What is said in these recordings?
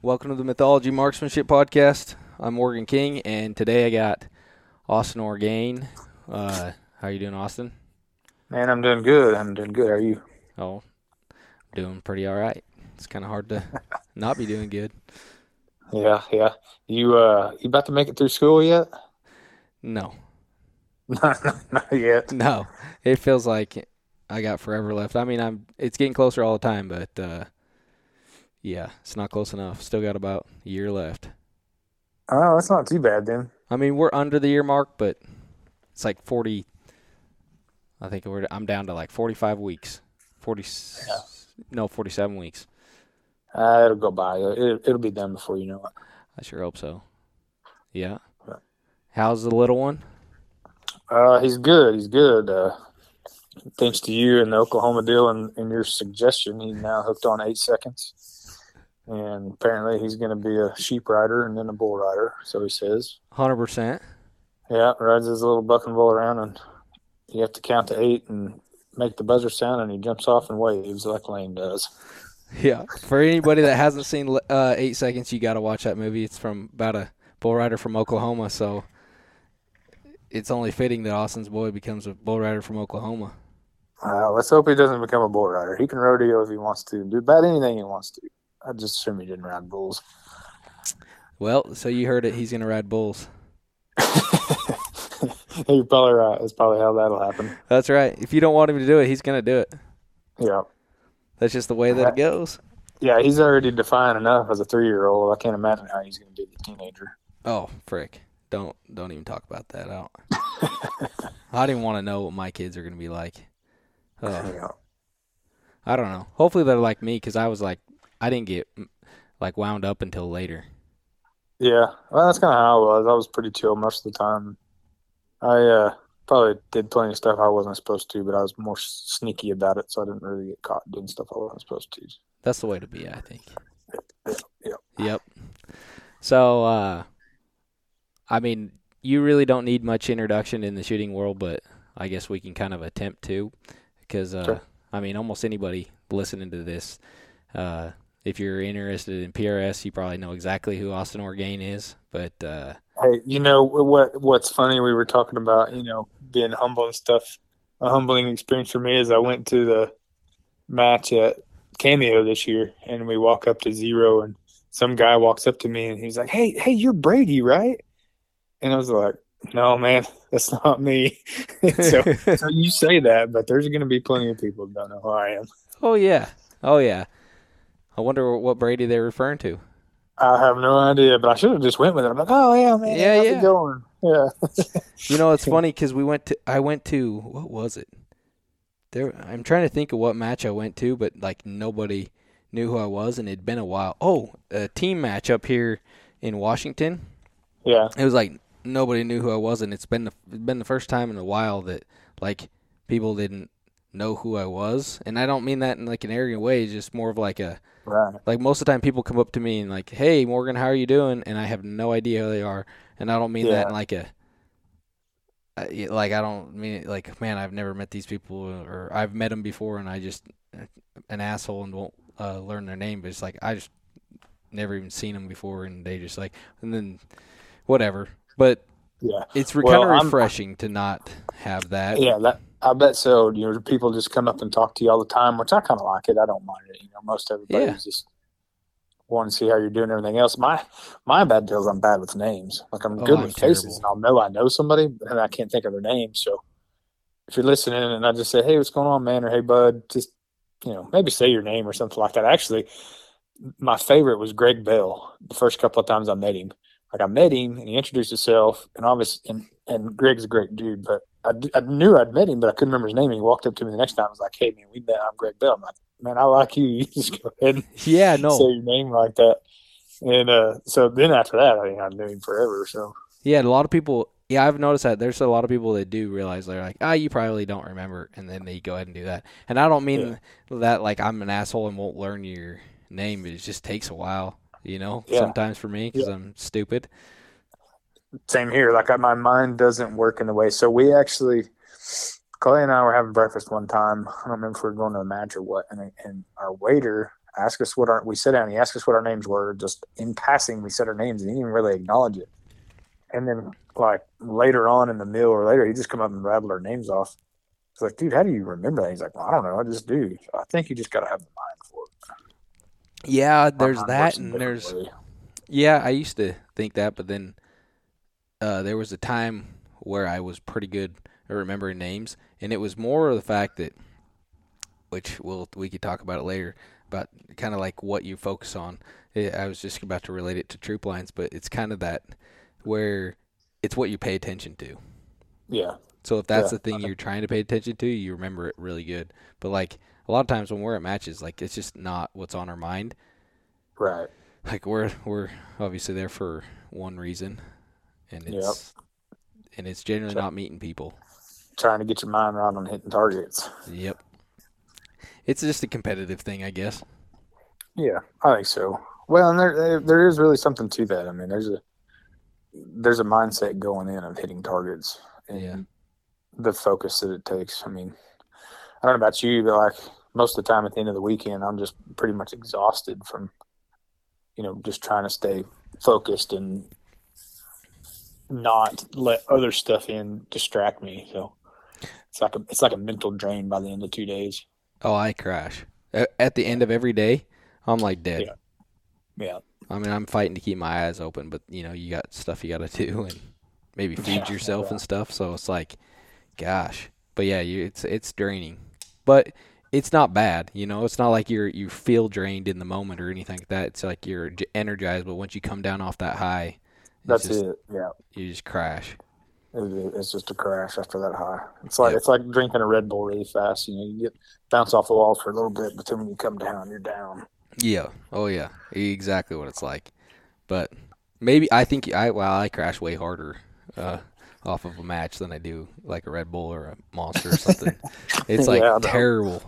Welcome to the Mythology Marksmanship Podcast. I'm Morgan King, and today I got Austin Orgain. Uh, how you doing, Austin? Man, I'm doing good. I'm doing good. How are you? Oh, doing pretty all right. It's kind of hard to not be doing good. Yeah, yeah. You uh, you about to make it through school yet? No, not, not yet. no. It feels like I got forever left. I mean, I'm. It's getting closer all the time, but uh, yeah, it's not close enough. Still got about a year left. Oh, that's not too bad then. I mean, we're under the year mark, but it's like 40. I think we're. I'm down to like 45 weeks. 40. Yeah. No, 47 weeks. Uh, it'll go by. It, it'll be done before you know it. I sure hope so. Yeah. How's the little one? Uh, he's good. He's good. Uh, thanks to you and the Oklahoma deal and, and your suggestion, he's now hooked on eight seconds. And apparently, he's going to be a sheep rider and then a bull rider. So he says. 100%. Yeah, rides his little buck and bull around, and you have to count to eight and make the buzzer sound, and he jumps off and waves like Lane does. Yeah. For anybody that hasn't seen uh, Eight Seconds, you got to watch that movie. It's from about a bull rider from Oklahoma, so it's only fitting that Austin's boy becomes a bull rider from Oklahoma. Uh, let's hope he doesn't become a bull rider. He can rodeo if he wants to, do about anything he wants to. I just assume he didn't ride bulls. Well, so you heard it. He's going to ride bulls. You're probably right. That's probably how that'll happen. That's right. If you don't want him to do it, he's going to do it. Yeah. That's just the way that it goes. Yeah, he's already defiant enough as a three year old. I can't imagine how he's going to be a teenager. Oh, frick. Don't don't even talk about that. I don't. I even want to know what my kids are going to be like. Oh, Yeah. I don't know. Hopefully they're like me because I was like, I didn't get like wound up until later. Yeah. Well, that's kind of how I was. I was pretty chill most of the time. I uh, probably did plenty of stuff I wasn't supposed to, but I was more sneaky about it, so I didn't really get caught doing stuff I wasn't supposed to. That's the way to be, I think. Yep. Yep. So, uh, I mean, you really don't need much introduction in the shooting world, but I guess we can kind of attempt to, because uh, Sure. I mean, almost anybody listening to this, uh, if you're interested in PRS, you probably know exactly who Austin Orgain is. But uh, Hey, you know what? What's funny? We were talking about you know being humble and stuff. A humbling experience for me is I went to the match at Cameo this year, and we walk up to zero, and some guy walks up to me, and he's like, "Hey, hey, you're Brady, right?" And I was like, "No, man, that's not me." so, so you say that, but there's going to be plenty of people who don't know who I am. oh yeah, oh yeah. I wonder what Brady they're referring to. I have no idea, but I should have just went with it. I'm like, "Oh yeah, man, Yeah, how's yeah. it going?" Yeah. You know, it's funny because we went to. I went to what was it? There, I'm trying to think of what match I went to, but like nobody knew who I was, and it'd been a while. Oh, a team match up here in Washington. yeah. It was like nobody knew who I was, and it's been the, it's been the first time in a while that like people didn't know who I was, and I don't mean that in like an arrogant way. It's just more of like a Right. like most of the time people come up to me and like, "Hey, Morgan, how are you doing?" and I have no idea who they are, and I don't mean that in like a like I don't mean it like, man, I've never met these people or I've met them before and I just an asshole and won't uh, learn their name, but it's like I just never even seen them before and they just like and then whatever. But Yeah. it's re- Well, kind of I'm- refreshing to not have that. Yeah, that I bet so. You know, people just come up and talk to you all the time, which I kind of like it. I don't mind it. You know, most everybody Yeah. just want to see how you're doing. Everything else, my my bad deal is I'm bad with names. Like I'm Oh, good I'm with faces, terrible. and I'll know I know somebody, but I can't think of their name. So if you're listening, and I just say, "Hey, what's going on, man?" or "Hey, bud," just you know, maybe say your name or something like that. Actually, my favorite was Greg Bell. The first couple of times I met him, like I met him and he introduced himself, and obviously, and, and Greg's a great dude, but I, d- I knew I'd met him, but I couldn't remember his name. And he walked up to me the next time. I was like, "Hey, man, we met. I'm Greg Bell." I'm like, "Man, I like you. You just go ahead and Yeah, say your name like that." And uh, so then after that, I think I knew him forever. So Yeah, a lot of people. Yeah, I've noticed that there's a lot of people that do realize they're like, ah, you probably don't remember, and then they go ahead and do that. And I don't mean that like I'm an asshole and won't learn your name. It just takes a while, you know. Yeah. Sometimes for me because Yeah. I'm stupid. Same here. Like I, my mind doesn't work in the way. So we actually, Clay and I were having breakfast one time. I don't remember if we were going to a match or what. And, and our waiter asked us what our we sit down. He asked us what our names were. Just in passing, we said our names, and he didn't even really acknowledge it. And then like later on in the meal or later, he just come up and rattled our names off. It's like, dude, how do you remember that? He's like, well, I don't know, I just do. So I think you just got to have the mind for it. Yeah, there's that, and there's way. yeah. I used to think that, but then uh, there was a time where I was pretty good at remembering names, and it was more of the fact that, which we'll we could talk about it later, about kind of like what you focus on. I was just about to relate it to troop lines, but it's kind of that where it's what you pay attention to. yeah, So if that's Yeah, the thing you're trying to pay attention to, you remember it really good. But like a lot of times when we're at matches, like it's just not what's on our mind. right. Like we're we're obviously there for one reason, and Yep. it's and it's generally not meeting people. Trying to get your mind right on hitting targets. Yep. It's just a competitive thing, I guess. Yeah, I think so. Well, and there there- there is really something to that. I mean, there's a there's a mindset going in of hitting targets and Yeah. the focus that it takes. I mean, I don't know about you, but like most of the time at the end of the weekend, I'm just pretty much exhausted from, you know, just trying to stay focused and not let other stuff in distract me. So it's like a it's like a mental drain by the end of two days. Oh, I crash at the end of every day. I'm like dead. Yeah. Yeah, I mean, I'm fighting to keep my eyes open, but you know, you got stuff you got to do and maybe feed Yeah, yourself yeah. and stuff. So it's like, gosh, but yeah, you it's it's draining, but it's not bad. You know, it's not like you're you feel drained in the moment or anything like that. It's like you're energized, but once you come down off that high, that's just, it. Yeah. You just crash. It, it's just a crash after that high. It's like Yep. it's like drinking a Red Bull really fast. You know, you get bounce off the walls for a little bit, but then when you come down, you're down. Yeah. Oh yeah. Exactly what it's like. But maybe I think I well I crash way harder uh, off of a match than I do like a Red Bull or a Monster or something. it's like Yeah, I terrible.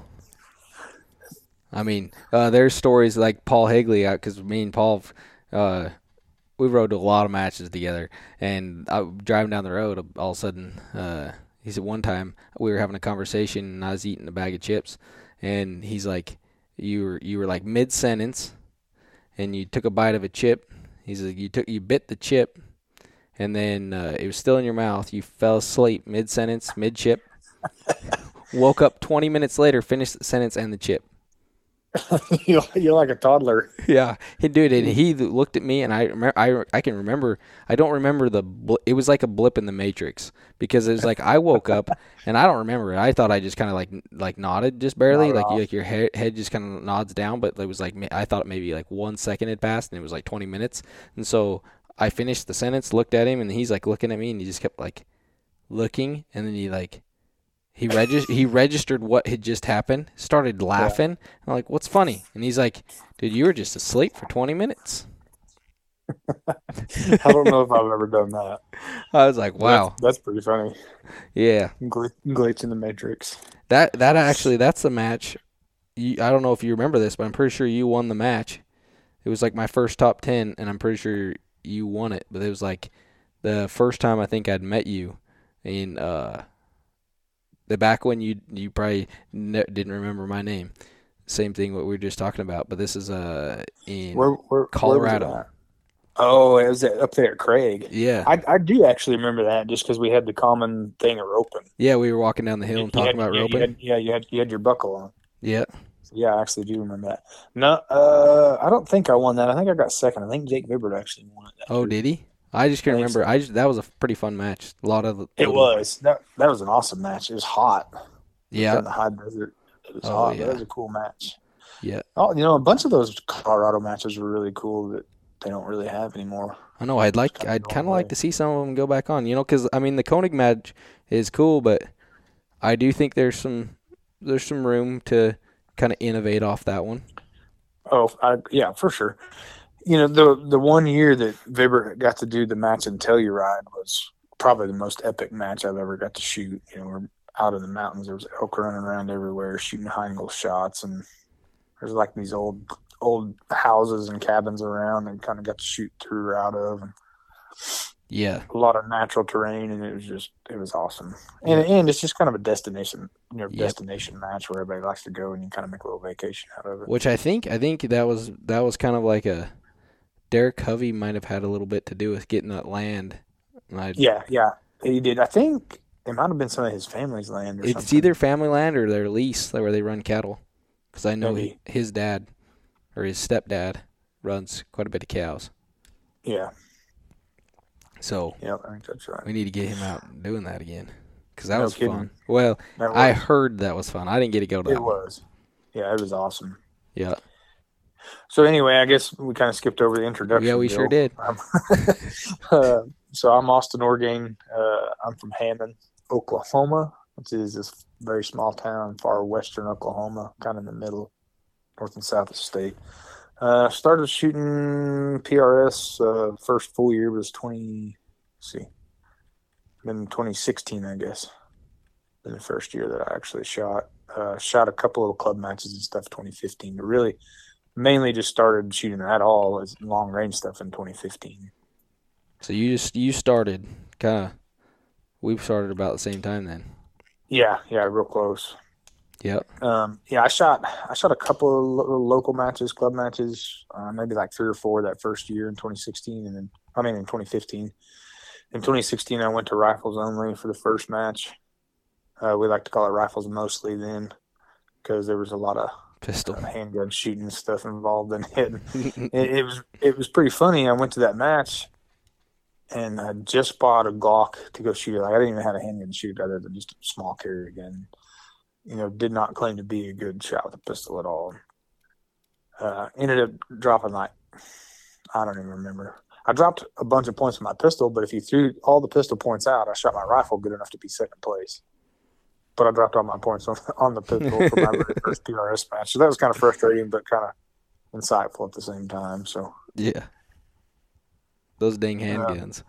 I mean, uh, there's stories like Paul Higley out because me and Paul, uh, we rode a lot of matches together, and I driving down the road, all of a sudden, uh, he said one time we were having a conversation and I was eating a bag of chips, and he's like, you were you were like mid sentence, and you took a bite of a chip. He's like, you took you bit the chip, and then uh, it was still in your mouth. You fell asleep mid sentence, mid chip. Woke up 20 minutes later, finished the sentence and the chip. you're, you're like a toddler. Yeah, he dude, and he looked at me, and I remember, I I can remember. I don't remember the. Bl- it was like a blip in the matrix because it was like I woke up and I don't remember it. I thought I just kind of like like nodded just barely, Nodded like off. like your head, head just kind of nods down, but it was like I thought maybe like one second had passed, and it was like twenty minutes, and so I finished the sentence, looked at him, and he's like looking at me, and he just kept like looking, and then he like. He regis- he registered what had just happened, started laughing. I'm like, "What's funny?" And he's like, Dude, you were just asleep for 20 minutes. I don't know if I've ever done that. I was like, wow. that's, that's pretty funny. Yeah. Gl- glitch in the matrix. That that actually that's the match. You, I don't know if you remember this, but I'm pretty sure you won the match. It was like my first top 10 and I'm pretty sure you won it, but it was like the first time I think I'd met you in uh the back when you you probably ne- didn't remember my name. Same thing what we were just talking about, but this is uh in Where, where, where Colorado. at? Oh, it was up there at Craig. Yeah. I, I do actually remember that just because we had the common thing of roping. Yeah, we were walking down the hill and talking had- about yeah, roping. You had, yeah, you had you had your buckle on. yeah. Yeah, I actually do remember that. No, uh, I don't think I won that. I think I got second. I think Jake Vibbert actually won it. Oh, year. did he? I just can't remember. I just that was a pretty fun match. A lot of It was that. That was an awesome match. It was hot. Yeah, in the high desert. It was Oh, hot. yeah. It was a cool match. Yeah. Oh, you know, a bunch of those Colorado matches were really cool that they don't really have anymore. I know. I'd like. I'd kind of like to see some of them go back on. You know, because I mean the Koenig match is cool, but I do think there's some there's some room to kind of innovate off that one. Oh, I, yeah, for sure. You know, the the one year that Vibbert got to do the match and Telluride was probably the most epic match I've ever got to shoot. You know, we're out in the mountains. There was elk running around everywhere, shooting high angle shots, and there's like these old old houses and cabins around, and kind of got to shoot through out of. And Yeah. a lot of natural terrain, and it was just it was awesome. And and it's just kind of a destination, you know, Yep. destination match where everybody likes to go, and you kind of make a little vacation out of it. Which I think I think that was that was kind of like a Derek Hovey might have had a little bit to do with getting that land. And I, Yeah, yeah, he did. I think it might have been some of his family's land or it's something. either family land or their lease where they run cattle. Because I know he, his dad or his stepdad runs quite a bit of cows. Yeah, So yeah, I think that's right. we need to get him out doing that again. Because that No was kidding. fun. Well, That I heard that was fun. I didn't get to go to that it one. was. Yeah, it was awesome. Yeah. So anyway, I guess we kind of skipped over the introduction. Yeah, we sure did. Um, uh, so I'm Austin Orgain. Uh, I'm from Hammond, Oklahoma, which is this very small town, far western Oklahoma, kind of in the middle, north and south of the state. Uh, started shooting PRS. Uh, first full year was 20. let's see, been 2016, I guess. Been the first year that I actually shot. Uh, shot a couple of club matches and stuff 2015, but really mainly just started shooting at all as long range stuff in 2015. So you just you started kind of. We started about the same time then. Yeah, yeah, real close. Yep. Um, yeah, I shot I shot a couple of lo- local matches, club matches, uh, maybe like three or four that first year in 2016, and then I mean in 2015. In 2016, I went to rifles only for the first match. Uh, we like to call it rifles mostly then, because there was a lot of Pistol. uh, handgun shooting stuff involved in it. it, it was it was pretty funny. I went to that match, and I just bought a Glock to go shoot. Like I didn't even have a handgun shoot other than just a small carry gun. You know, did not claim to be a good shot with a pistol at all. Uh, ended up dropping like I don't even remember. I dropped a bunch of points with my pistol, but if you threw all the pistol points out, I shot my rifle good enough to be second place. But I dropped all my points on, on the pistol for my very first PRS match. So that was kind of frustrating, but kind of insightful at the same time. So yeah. Those dang handguns.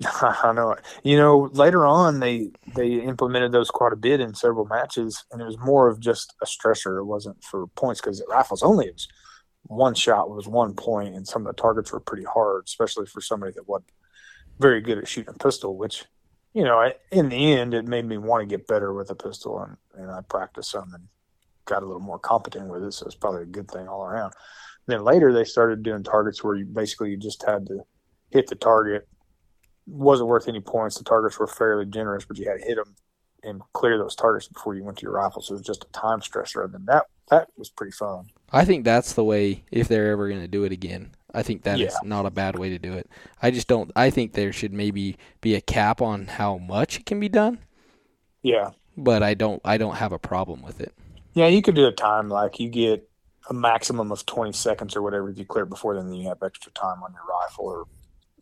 I know it. You know, later on they they implemented those quite a bit in several matches, and it was more of just a stressor. It wasn't for points because it rifles only it was one shot was one point, and some of the targets were pretty hard, especially for somebody that wasn't very good at shooting a pistol. Which, you know, I, in the end, it made me want to get better with a pistol, and and I practiced some and got a little more competent with it. So it's probably a good thing all around. Then later they started doing targets where you basically you just had to hit the target wasn't worth any points. The targets were fairly generous, but you had to hit them and clear those targets before you went to your rifle. So it was just a time stressor. And then that that was pretty fun. I think that's the way if they're ever going to do it again. I think that is Yeah. not a bad way to do it. I just don't. I think there should maybe be a cap on how much it can be done, Yeah, but I don't. I don't have a problem with it. yeah. You could do a time like you get a maximum of twenty seconds or whatever if you clear it before then. Then you have extra time on your rifle or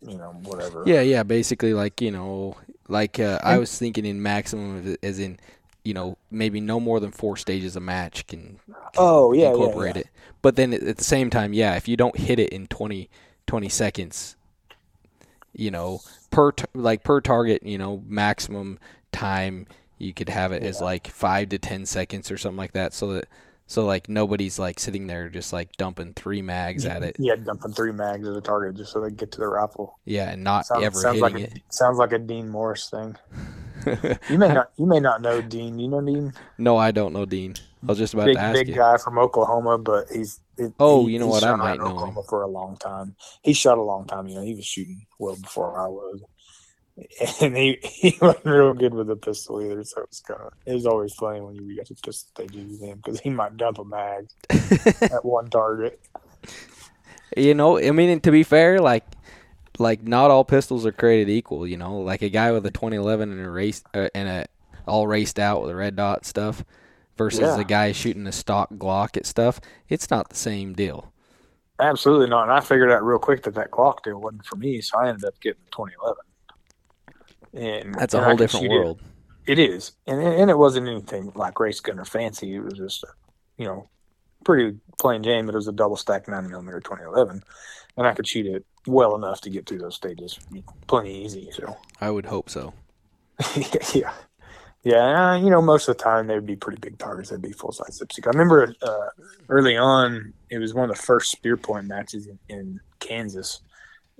you know whatever. Yeah, yeah. Basically, like you know, like uh, I was thinking in maximum as in, you know, maybe no more than four stages a match can Oh yeah, yeah, incorporate yeah. it. But then at the same time, yeah, if you don't hit it in 20, 20 seconds, you know, per t- like per target, you know, maximum time you could have it as like five to ten seconds or something like that, so that so like nobody's like sitting there just like dumping three mags at it, Yeah, dumping three mags at a target just so they get to the rifle. yeah, and not Sounds, ever sounds like hitting a, sounds like a Dean Morris thing. You may not you may not know Dean. You know Dean? no, I don't know Dean. I was just about big to ask big you. guy from Oklahoma, but he's it, Oh, he- you know what, I might know him. Oklahoma for a long time. He shot a long time. You know, he was shooting well before I was, and he he wasn't real good with a pistol either. So it was kind of it was always funny when you got to pistol stages with him because he might dump a mag at one target. You know, I mean, to be fair, like, like not all pistols are created equal. You know, like a guy with a 2011 and a race uh, and a all raced out with a red dot stuff versus Yeah. a guy shooting a stock Glock at stuff. It's not the same deal. Absolutely not. And I figured out real quick that that Glock deal wasn't for me, so I ended up getting the 2011. And That's a and whole different shoot it- world. It is, and and it wasn't anything like race gun or fancy. It was just, a, you know, pretty plain Jane. But it was a double stack nine millimeter twenty eleven, and I could shoot it well enough to get through those stages plenty easy. So I would hope so. yeah, yeah. You know, most of the time they would be pretty big targets. They'd be full size IPSC. I remember uh, early on, it was one of the first spear point matches in, in Kansas,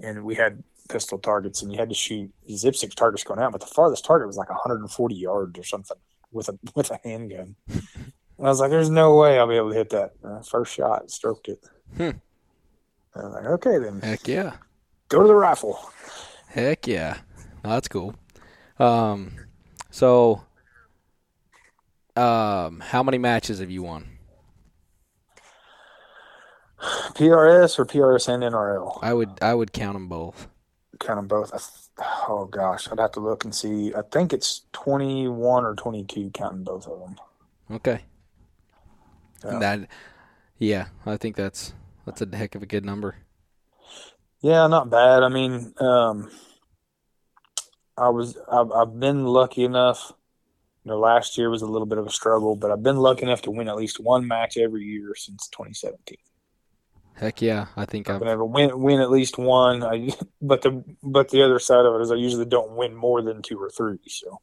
and we had pistol targets, and you had to shoot IPSC targets going out, but the farthest target was like 140 yards or something with a with a handgun. and I was like, "There's no way I'll be able to hit that." Uh, first shot, stroked it. Hmm. I was like, "Okay, then Heck yeah. go to the rifle." Heck yeah. Well, that's cool. Um, so, um, how many matches have you won? PRS or PRS and NRL? I would I would count them both. Count them both. I th- oh gosh, I'd have to look and see. I think it's 21 or 22, counting both of them. Okay. Yeah. That, yeah, I think that's that's a heck of a good number. Yeah, not bad. I mean, um, I was I've, I've been lucky enough. You know, last year was a little bit of a struggle, but I've been lucky enough to win at least one match every year since 2017. Heck yeah, I think I've I've to win win at least one. I, but the but the other side of it is I usually don't win more than two or three. So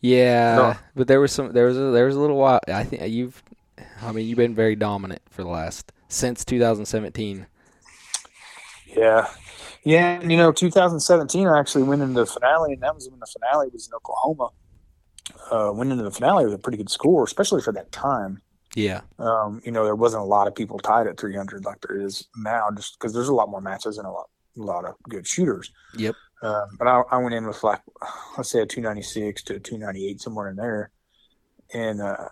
yeah, No. but there was some there was a, there was a little while. I think you've, I mean, you've been very dominant for the last since 2017. yeah, yeah. and, You know, 2017 I actually went into the finale, and that was when the finale was in Oklahoma. Uh, went into the finale with a pretty good score, especially for that time. Yeah, Um, you know, there wasn't a lot of people tied at 300 like there is now, just because there's a lot more matches and a lot, a lot of good shooters. Yep. Um, but I, I went in with like, let's say a 296 to a 298 somewhere in there, and uh,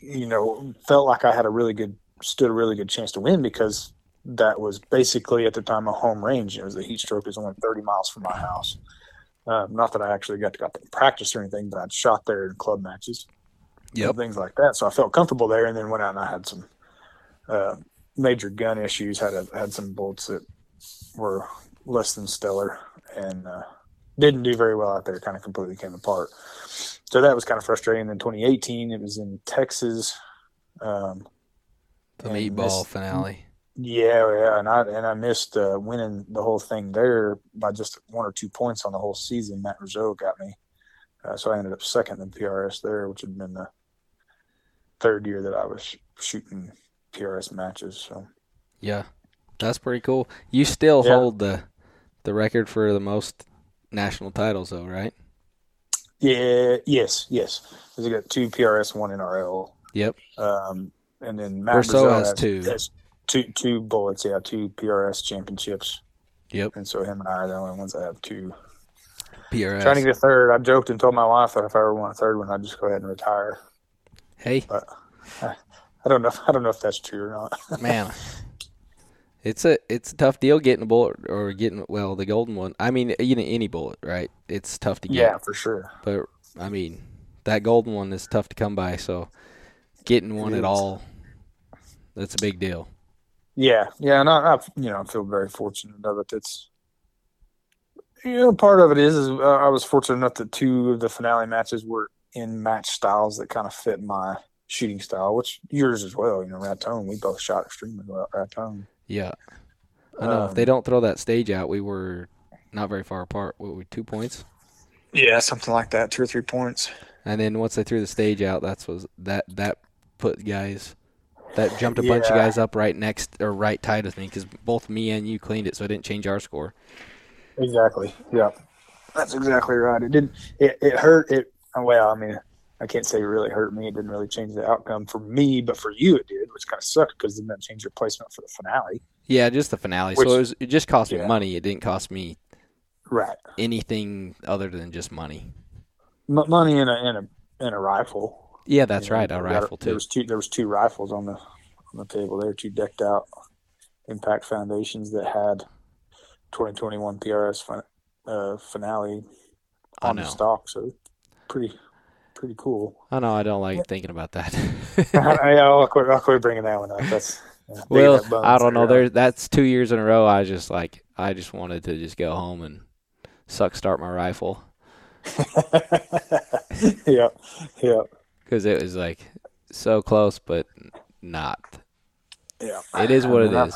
you know, felt like I had a really good, stood a really good chance to win because that was basically at the time a home range. It was the heat stroke is only 30 miles from my house. Um, not that I actually got to go out there and practice or anything, but I'd shot there in club matches yeah, things like that. So I felt comfortable there, and then went out and I had some uh, major gun issues. Had a, had some bullets that were less than stellar, and uh, didn't do very well out there. Kind of completely came apart. So that was kind of frustrating. Then 2018, it was in Texas. Um, the meatball missed- finale. yeah, yeah, and I and I missed uh, winning the whole thing there by just one or two points on the whole season. Matt Rizzo got me, uh, so I ended up second in PRS there, which had been the third year that I was shooting PRS matches. So Yeah, that's pretty cool. You still Yeah. hold the the record for the most national titles, though, right? yeah, yes, Yes. Because I got two PRS, one NRL, Yep. um, and then Matt Rizzo has two. has two two bullets, yeah, two PRS championships, Yep. and so him and I are the only ones that have two. PRS. Trying to get a third. I joked and told my wife that if I ever want a third one, I'd just go ahead and retire. hey, But I, I don't know. I don't know if that's true or not. man, it's a it's a tough deal getting a bullet or getting well the golden one. I mean, you know, any bullet, right? It's tough to get. yeah, for sure. But I mean, that golden one is tough to come by. So getting one at all, that's a big deal. Yeah, yeah, and I, I, you know, I feel very fortunate of it. It's, you know, part of it is, is uh, I was fortunate enough that two of the finale matches were in match styles that kind of fit my shooting style, which yours as well. You know, Raton, we both shot extremely well at Raton. Yeah. I know if they Um, don't throw that stage out, we were not very far apart. What were we, two points? Yeah, something like that, two or three points. And then once they threw the stage out, that's was that that put guys that jumped a bunch of guys up right next or right tied with me because both me and you cleaned it, so it didn't change our score. Exactly. Yeah, that's exactly right. It didn't. It, it hurt. It oh, well. I mean, I can't say it really hurt me. It didn't really change the outcome for me, but for you, it did, which kind of sucked because then that changed your placement for the finale. Yeah, just the finale. Which- so it, was, it just cost me money. It didn't cost me Right. anything other than just money. M- money in a in a in a rifle. Yeah, that's You know, right. A got- rifle There was two. There was two rifles on the on the table there. Two decked out impact foundations that had 2021 PRS fin- uh, finale on the stock. So pretty pretty cool. I know. I don't like thinking about that. I, I'll quit. I'll quit bringing that one up. That's yeah, well, I don't know. there. There, that's two years in a row. I just like. I just wanted to just go home and suck start my rifle yeah, yeah, because it was like so close, but not. yeah. It is what I it mean, I-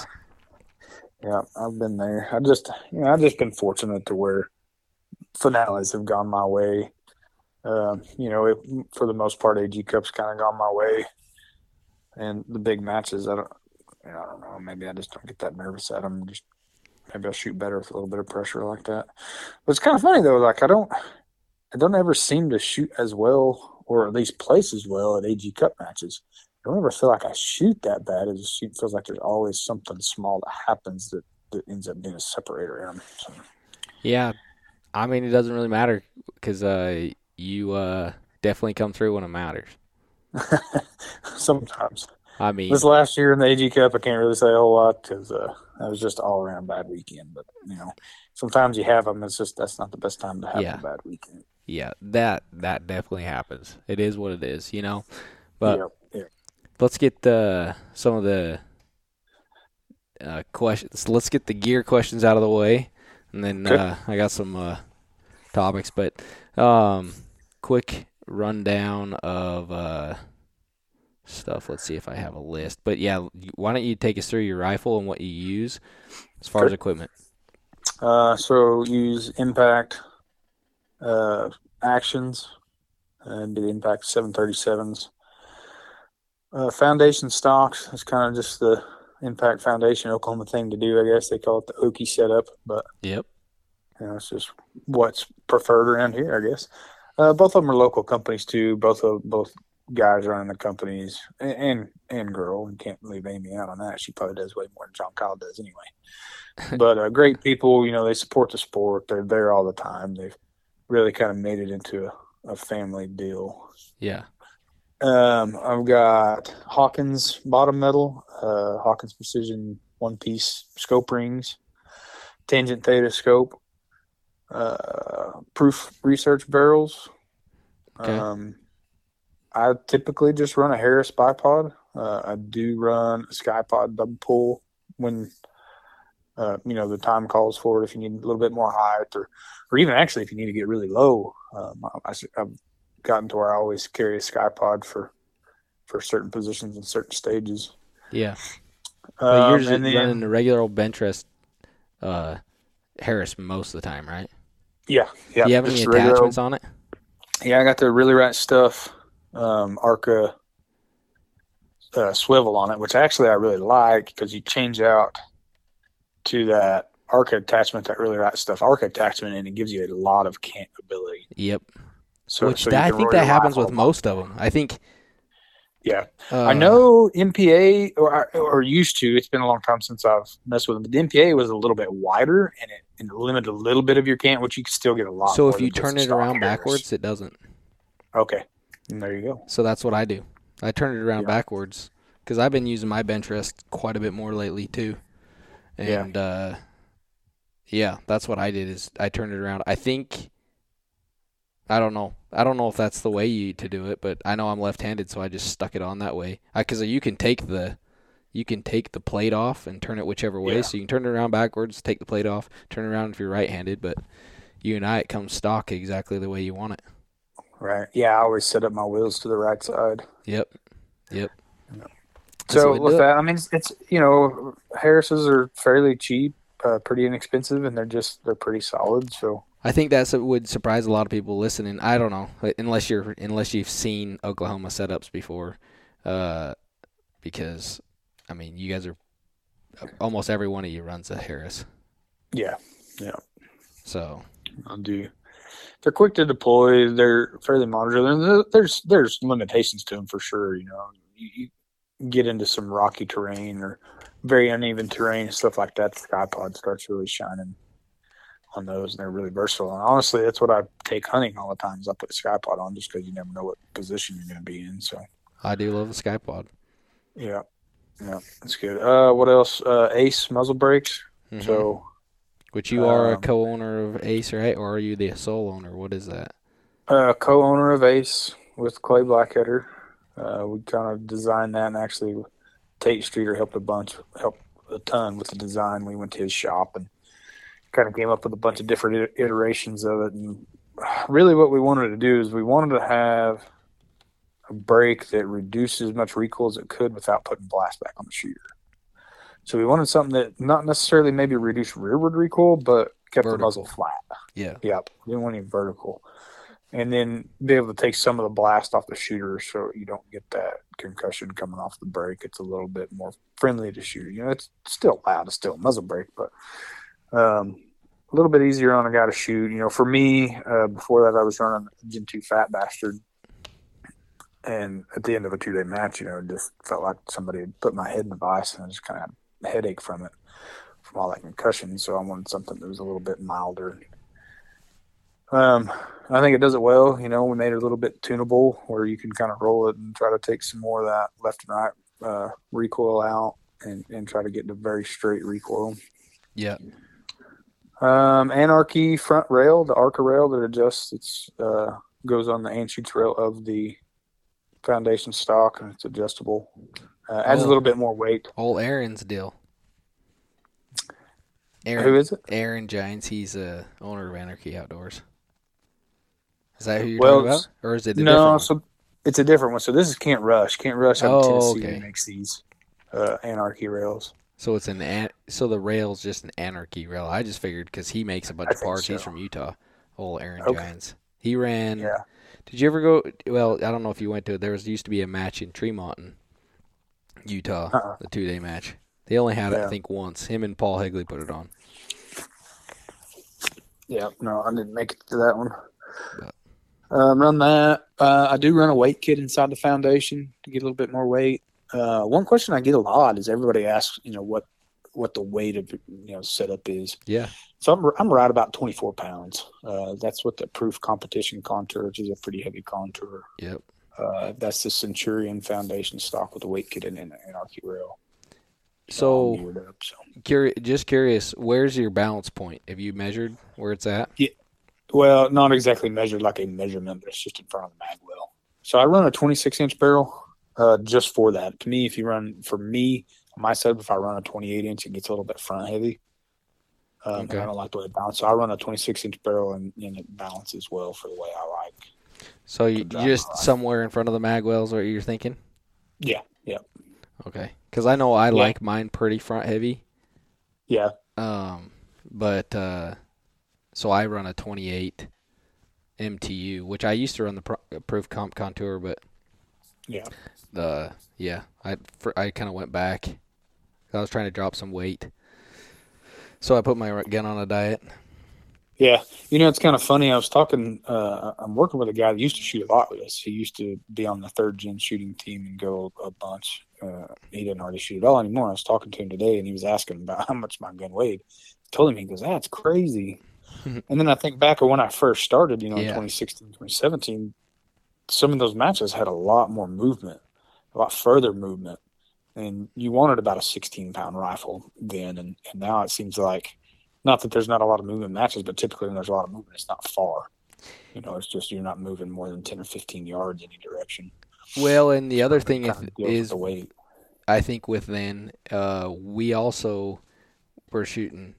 Yeah, I've been there. I just, you know, I've just been fortunate to where finales have gone my way. Um, you know, it, for the most part, AG Cup's kind of gone my way, and the big matches, I don't, I don't know. Maybe I just don't get that nervous at them. Just maybe I'll shoot better with a little bit of pressure like that. But it's kind of funny though. Like I don't, I don't ever seem to shoot as well, or at least place as well at AG Cup matches. I don't ever feel like I shoot that bad. It just feels like there's always something small that happens that, that ends up being a separator error. So. Yeah, I mean it doesn't really matter because uh, you uh, definitely come through when it matters. Sometimes. I mean, this last year in the AG Cup, I can't really say a whole lot because uh, that was just all around bad weekend. But you know, sometimes you have them. It's just that's not the best time to have Yeah. a bad weekend. Yeah, that that definitely happens. It is what it is, you know. But Yep, yep. let's get the some of the uh, questions. Let's get the gear questions out of the way, and then Okay. uh, I got some uh, topics. But um, quick rundown of uh, stuff. Let's see if I have a list. But yeah, why don't you take us through your rifle and what you use as far as equipment? Uh, so use impact uh, actions and do the impact 737s. Uh, foundation stocks is kind of just the impact foundation Oklahoma thing to do. I guess they call it the Okie setup, but Yep. you know, it's just what's preferred around here, I guess. Uh, both of them are local companies too. Both of both guys running the companies, and and, and girl. We can't leave Amy out on that. She probably does way more than John Kyle does anyway. but uh, great people. You know, they support the sport. They're there all the time. They've really kind of made it into a, a family deal. Yeah. Um, I've got Hawkins bottom metal, uh, Hawkins Precision one piece scope rings, tangent theta scope, uh, proof research barrels. Okay. Um, I typically just run a Harris bipod. Uh, I do run a Skypod double pull when uh, you know the time calls for it. If you need a little bit more height, or or even actually if you need to get really low, um, I, have gotten to where I always carry a Skypod for for certain positions and certain stages. Yeah. Um, you're just then- running the regular old bench rest uh, Harris most of the time, right? yeah, yeah. Do you have any just regular old- attachments on it? Yeah, I got the really right stuff, um, Arca uh, swivel on it, which actually I really like because you change out to that Arca attachment, that really right stuff Arca attachment, and it gives you a lot of cant ability. Yep. So, Which so that, I think that happens with most of them. I think. Yeah. Uh, I know MPA or or used to. It's been a long time since I've messed with them. But the MPA was a little bit wider and it, and it limited a little bit of your cant, which you could still get a lot. So if you turn it around backwards, it doesn't. okay, and there you go. So that's what I do. I turn it around Yeah. backwards because I've been using my bench rest quite a bit more lately too. Yeah. And uh, yeah, that's what I did. Is I turned it around. I think. I don't know. I don't know if that's the way you to do it, but I know I'm left-handed, so I just stuck it on that way. Because you can take the, you can take the plate off and turn it whichever way. Yeah. So you can turn it around backwards, take the plate off, turn it around if you're right-handed. But you and I, it comes stock exactly the way you want it. Right. Yeah, I always set up my wheels to the right side. Yep. Yep. Yeah. That's the So with do it. that, I mean, it's, it's you know, Harris's are fairly cheap, uh, pretty inexpensive, and they're just they're pretty solid. So I think that would surprise a lot of people listening. I don't know, unless you're unless you've seen Oklahoma setups before, uh, because I mean, you guys are almost every one of you runs a Harris, yeah, yeah. so I'll do. They're quick to deploy. They're fairly modular. There's there's limitations to them for sure. You know, you, you get into some rocky terrain or very uneven terrain and stuff like that. The Skypod starts really shining on those, and they're really versatile. And honestly, that's what I take hunting all the time. Is I put a Skypod on just because you never know what position you're going to be in. So I do love the Skypod. yeah, yeah, that's good. Uh, what else? Uh, Ace muzzle brakes. Mhm. So which you are a um, co-owner of Ace, right? Or are you the sole owner? What is that? uh, co-owner of Ace with Clay Blackheader. Uh, we kind of designed that, and actually Tate Streeter helped a bunch, helped a ton with the design. We went to his shop and kind of came up with a bunch of different iterations of it. And really, what we wanted to do is we wanted to have a brake that reduced as much recoil as it could without putting blast back on the shooter. So we wanted something that not necessarily maybe reduced rearward recoil, but kept the muzzle flat. Yeah. Yep. We didn't want any vertical. And then be able to take some of the blast off the shooter so you don't get that concussion coming off the brake. It's a little bit more friendly to shoot. You know, it's still loud, it's still a muzzle brake, but Um, a little bit easier on a guy to shoot. You know, for me, uh, before that, I was running Gen 2 Fat Bastard. And at the end of a two day match, you know, it just felt like somebody had put my head in the vise and I just kind of had a headache from it, from all that concussion. So I wanted something that was a little bit milder. Um, I think it does it well. You know, we made it a little bit tunable where you can kind of roll it and try to take some more of that left and right uh, recoil out and, and try to get the very straight recoil. Yeah. Um, Anarchy front rail, the Arca rail that adjusts, it's uh, goes on the Anschutz rail of the foundation stock, and it's adjustable. Uh, adds Oh. a little bit more weight. Old Aaron's deal. Aaron, Who is it? Aaron Giants. He's a owner of Anarchy Outdoors. Is that who you're Well, talking about, or is it no, so it's a different one. So this is Kent Rush. Kent Rush out of Oh, Tennessee okay. makes these uh, Anarchy rails. So it's an, an so the rail's just an Anarchy rail. I just figured because he makes a bunch I of parts. He's from Utah. Old Aaron Okay. Giants. He ran. Yeah. Did you ever go? Well, I don't know if you went to it. There was used to be a match in Tremont, Utah, Uh-uh. the two day match. They only had it, I think, once. Him and Paul Higley put it on. Yeah, no, I didn't make it to that one. But- Um, run that. Uh, I do run a weight kit inside the foundation to get a little bit more weight. Uh, one question I get a lot is everybody asks, you know, what what the weight of you know setup is. Yeah. So I'm I'm right about 24 pounds. Uh, that's what the Proof Competition contour, which is a pretty heavy contour. Yep. Uh, that's the Centurion Foundation stock with the weight kit and an rail. So, geared up, so. curi- just curious, where's your balance point? Have you measured where it's at? Well, not exactly measured like a measurement, but it's just in front of the mag well. So I run a 26 inch barrel uh, just for that. To me, if you run for me, my setup, if I run a 28 inch, it gets a little bit front heavy. Um, Okay. I don't like the way it balances. So I run a 26 inch barrel and, and it balances well for the way I like. So you, just off. somewhere in front of the mag wells, what you're thinking? Yeah, yeah, Okay. Because I know I Yeah. like mine pretty front heavy. yeah. Um, but uh, so I run a 28 MTU, which I used to run the pro- proof comp contour, but Yeah. the yeah, I fr- I kind of went back. I was trying to drop some weight, so I put my gun on a diet. Yeah, you know it's kind of funny. I was talking. Uh, I'm working with a guy that used to shoot a lot with us. He used to be on the third gen shooting team and go a bunch. Uh, he didn't hardly shoot at all anymore. I was talking to him today, and he was asking about how much my gun weighed. I told him he goes, "That's crazy." and then I think back of when I first started, you know, in Yeah. 2016, 2017, some of those matches had a lot more movement, a lot further movement, and you wanted about a 16 pound rifle then, and, and now it seems like not that there's not a lot of movement matches, but typically when there's a lot of movement, it's not far. You know, it's just you're not moving more than 10 or 15 yards any direction. Well, and the other thing if, of deals with is the weight. I think with then uh, we also were shooting.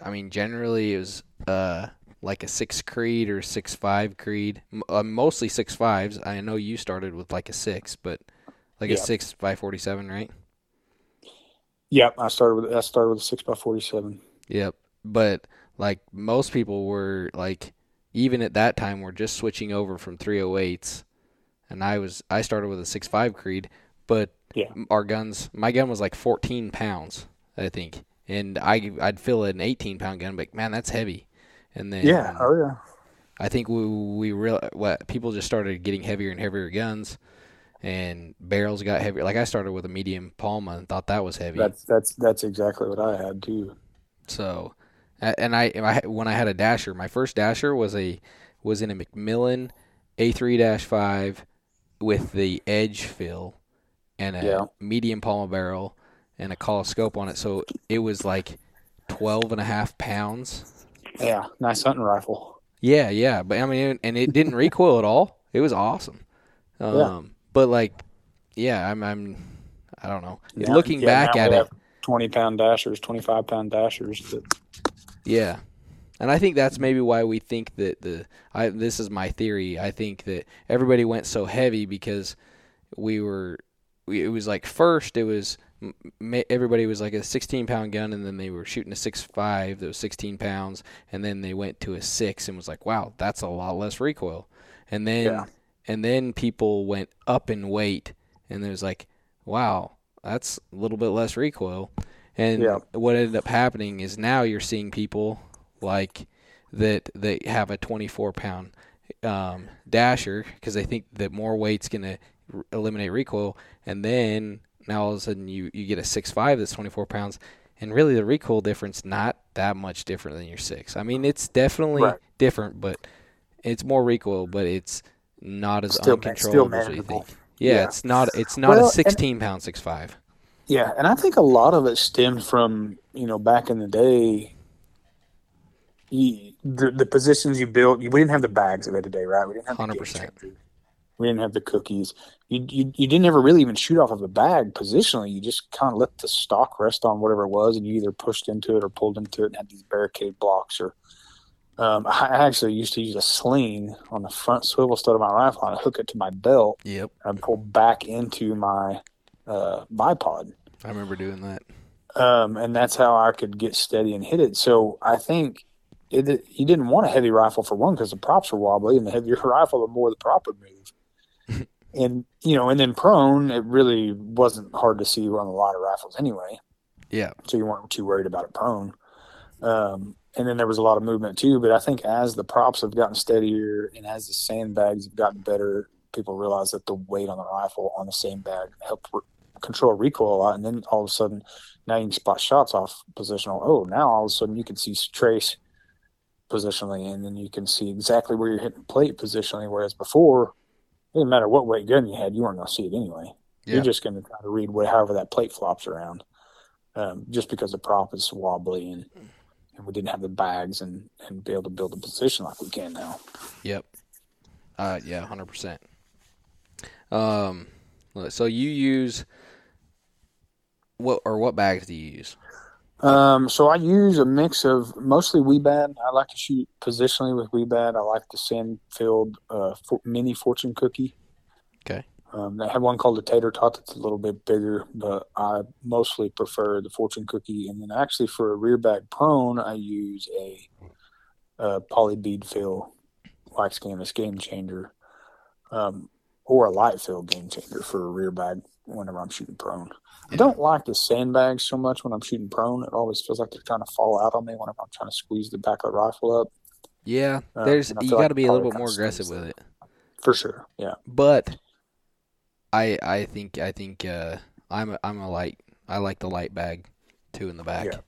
I mean, generally it was uh, like a six creed or six five creed. M- Uh, mostly six fives. I know you started with like a six, but like a six by forty seven, right? Yep, I started with I started with a six by 47. Yep. But like most people were like, even at that time, were just switching over from three oh eights, and I was I started with a six five creed, but Yeah. our guns, my gun was like fourteen pounds, I think, and I I'd fill an eighteen pound gun, but man, that's heavy. And then Yeah, oh yeah. I think we we real what people just started getting heavier and heavier guns, and barrels got heavier. Like I started with a medium Palma and thought that was heavy. That's that's that's exactly what I had too. So, and I, I when I had a dasher, my first dasher was a was in a McMillan A3-5 with the edge fill and a Yeah. medium Palma barrel and a Kahles scope on it. So it was like 12 and a half pounds. Yeah, nice hunting rifle. Yeah, yeah, but I mean, and it didn't recoil at all. It was awesome. Um, Yeah. but like, yeah, I'm, I'm, I don't know. Yeah, Looking yeah, back at it, 20 pound dashers, 25 pound dashers. That, Yeah. And I think that's maybe why we think that the I this is my theory. I think that everybody went so heavy because we were we, it was like first it was everybody was like a 16 pound gun and then they were shooting a 6.5 that was 16 pounds and then they went to a 6 and was like wow that's a lot less recoil and then Yeah. and then people went up in weight and it was like wow that's a little bit less recoil And Yeah. what ended up happening is now you're seeing people like that that have a 24 pound um, dasher because they think that more weight's gonna r- eliminate recoil, and then now all of a sudden you you get a six five that's 24 pounds, and really the recoil difference not that much different than your six. I mean it's definitely Right. different, but it's more recoil, but it's not as Still uncontrollable as you think. Yeah, Yeah. it's not it's not Well, a and- 16 pound six five. Yeah, and I think a lot of it stemmed from you know back in the day. You, the the positions you built, we didn't have the bags of it today, right? We didn't have 100%. changers. We didn't have the cookies. You, you you didn't ever really even shoot off of a bag positionally. You just kind of let the stock rest on whatever it was, and you either pushed into it or pulled into it, and had these barricade blocks. Or um, I actually used to use a sling on the front swivel stud of my rifle and hook it to my belt Yep, and pull back into my uh, bipod I remember doing that. um, and that's how I could get steady and hit it. So I think it, you didn't want a heavy rifle for one because the props were wobbly, and the heavier rifle, the more the prop would move. And you know, and then prone, it really wasn't hard to see on a lot of rifles anyway. Yeah. So you weren't too worried about it prone. Um, and then there was a lot of movement too. But I think as the props have gotten steadier and as the sandbags have gotten better, people realize that the weight on the rifle on the sandbag helped re- control recoil a lot. And then all of a sudden, now you can spot shots off positional. Oh, now all of a sudden you can see trace positionally, and then you can see exactly where you're hitting plate positionally. Whereas before, it didn't matter what weight gun you had, you weren't going to see it anyway. Yeah. You're just going to try to read what, however that plate flops around, um, just because the prop is wobbly and and we didn't have the bags and and be able to build a position like we can now. Yep. Uh, yeah, hundred percent. Um, so you use what or what bags do you use? Um, so I use a mix of mostly Wiebad. I like to shoot positionally with Wiebad. I like the Sandfield uh, for, mini fortune cookie. Okay. Um, they have one called the Tater Tot that's a little bit bigger, but I mostly prefer the fortune cookie. And then actually for a rear bag prone, I use a, a poly bead fill wax canvas game changer, um, or a light fill game changer for a rear bag whenever I'm shooting prone. I Yeah. don't like the sandbags so much when I'm shooting prone. It always feels like they're trying to fall out on me whenever I'm trying to squeeze the back of the rifle up. Yeah, Uh, there's you got like to be a little bit more aggressive with it. For sure. Yeah. But I I think I think uh, I'm a, I'm a light. I like the light bag too in the back. Yeah.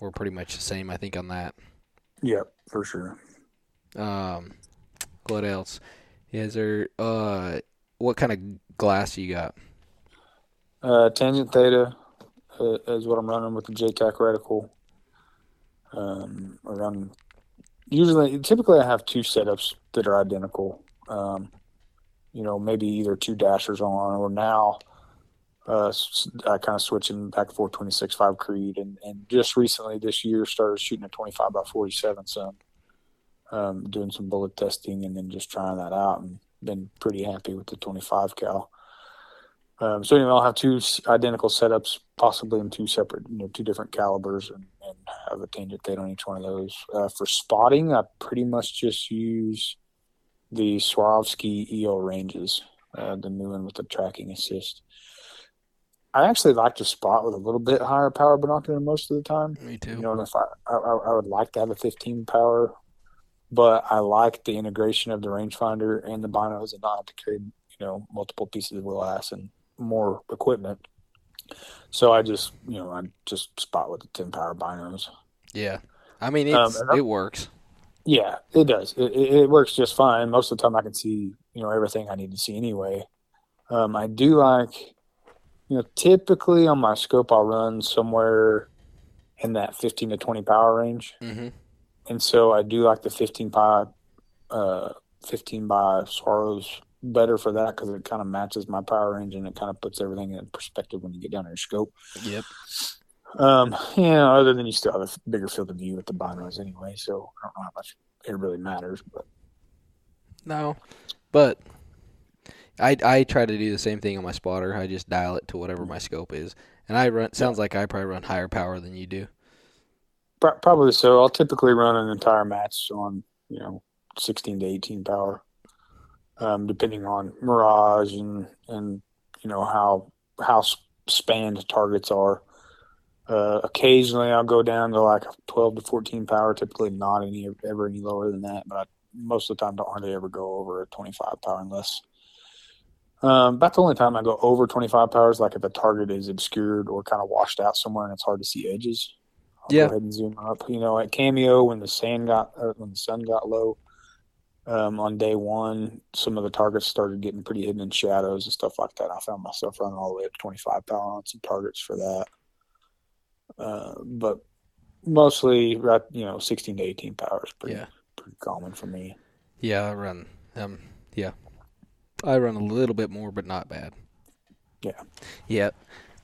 We're pretty much the same, I think, on that. Yeah, for sure. Um, what else? Is there uh, what kind of glass you got? Uh, tangent theta uh, is what I'm running with the JTAC reticle. Um, I run usually, typically, I have two setups that are identical. Um, you know, maybe either two dashers on, or now uh, I kind of switching back and forth 26 5 Creed, and, and just recently this year started shooting a 25 by 47 some. Um, doing some bullet testing and then just trying that out, and been pretty happy with the 25 cal. Um, so anyway, I'll have two identical setups, possibly in two separate, you know, two different calibers, and, and have a tangent theta on each one of those. Uh, for spotting, I pretty much just use the Swarovski EL Ranges, uh, the new one with the tracking assist. I actually like to spot with a little bit higher power binocular most of the time. Me too. You know, if I, I I would like to have a 15 power, but I like the integration of the rangefinder and the binos and not have to carry you know multiple pieces of glass and more equipment. So I just you know I just spot with the 10 power binos. yeah. I mean, Um, it's and I'm- it works. Yeah, it does. It, it, works just fine. Most of the time, I can see you know everything I need to see anyway. Um, I do like, you know, typically on my scope, I'll run somewhere in that 15 to 20 power range, hmm and so I do like the 15 by, uh, 15 by Swaros better for that because it kind of matches my power and it kind of puts everything in perspective when you get down to your scope. Yep. Um, you know, other than you still have a bigger field of view with the binos anyway, so I don't know how much it really matters, but. No, but I I try to do the same thing on my spotter. I just dial it to whatever my scope is, and I run. Sounds like I probably run higher power than you do. Probably so. I'll typically run an entire match on, you know, 16 to 18 power, um, depending on mirage and and you know how how spanned targets are. Uh, occasionally, I'll go down to like a 12 to 14 power. Typically, not any ever any lower than that. But I, most of the time, don't hardly ever go over a 25 power unless. Um, about the only time I go over 25 powers, like if the target is obscured or kind of washed out somewhere and it's hard to see edges. I'll Yeah. Go ahead and zoom up. You know, at Cameo when the sand got or when the sun got low, um, on day one, some of the targets started getting pretty hidden in shadows and stuff like that. I found myself running all the way up to 25 power on some targets for that. Uh, but mostly, right, you know, 16 to 18 power is pretty, Yeah. pretty common for me. Yeah, I run. Um, yeah, I run a little bit more, but not bad. Yeah. Yeah.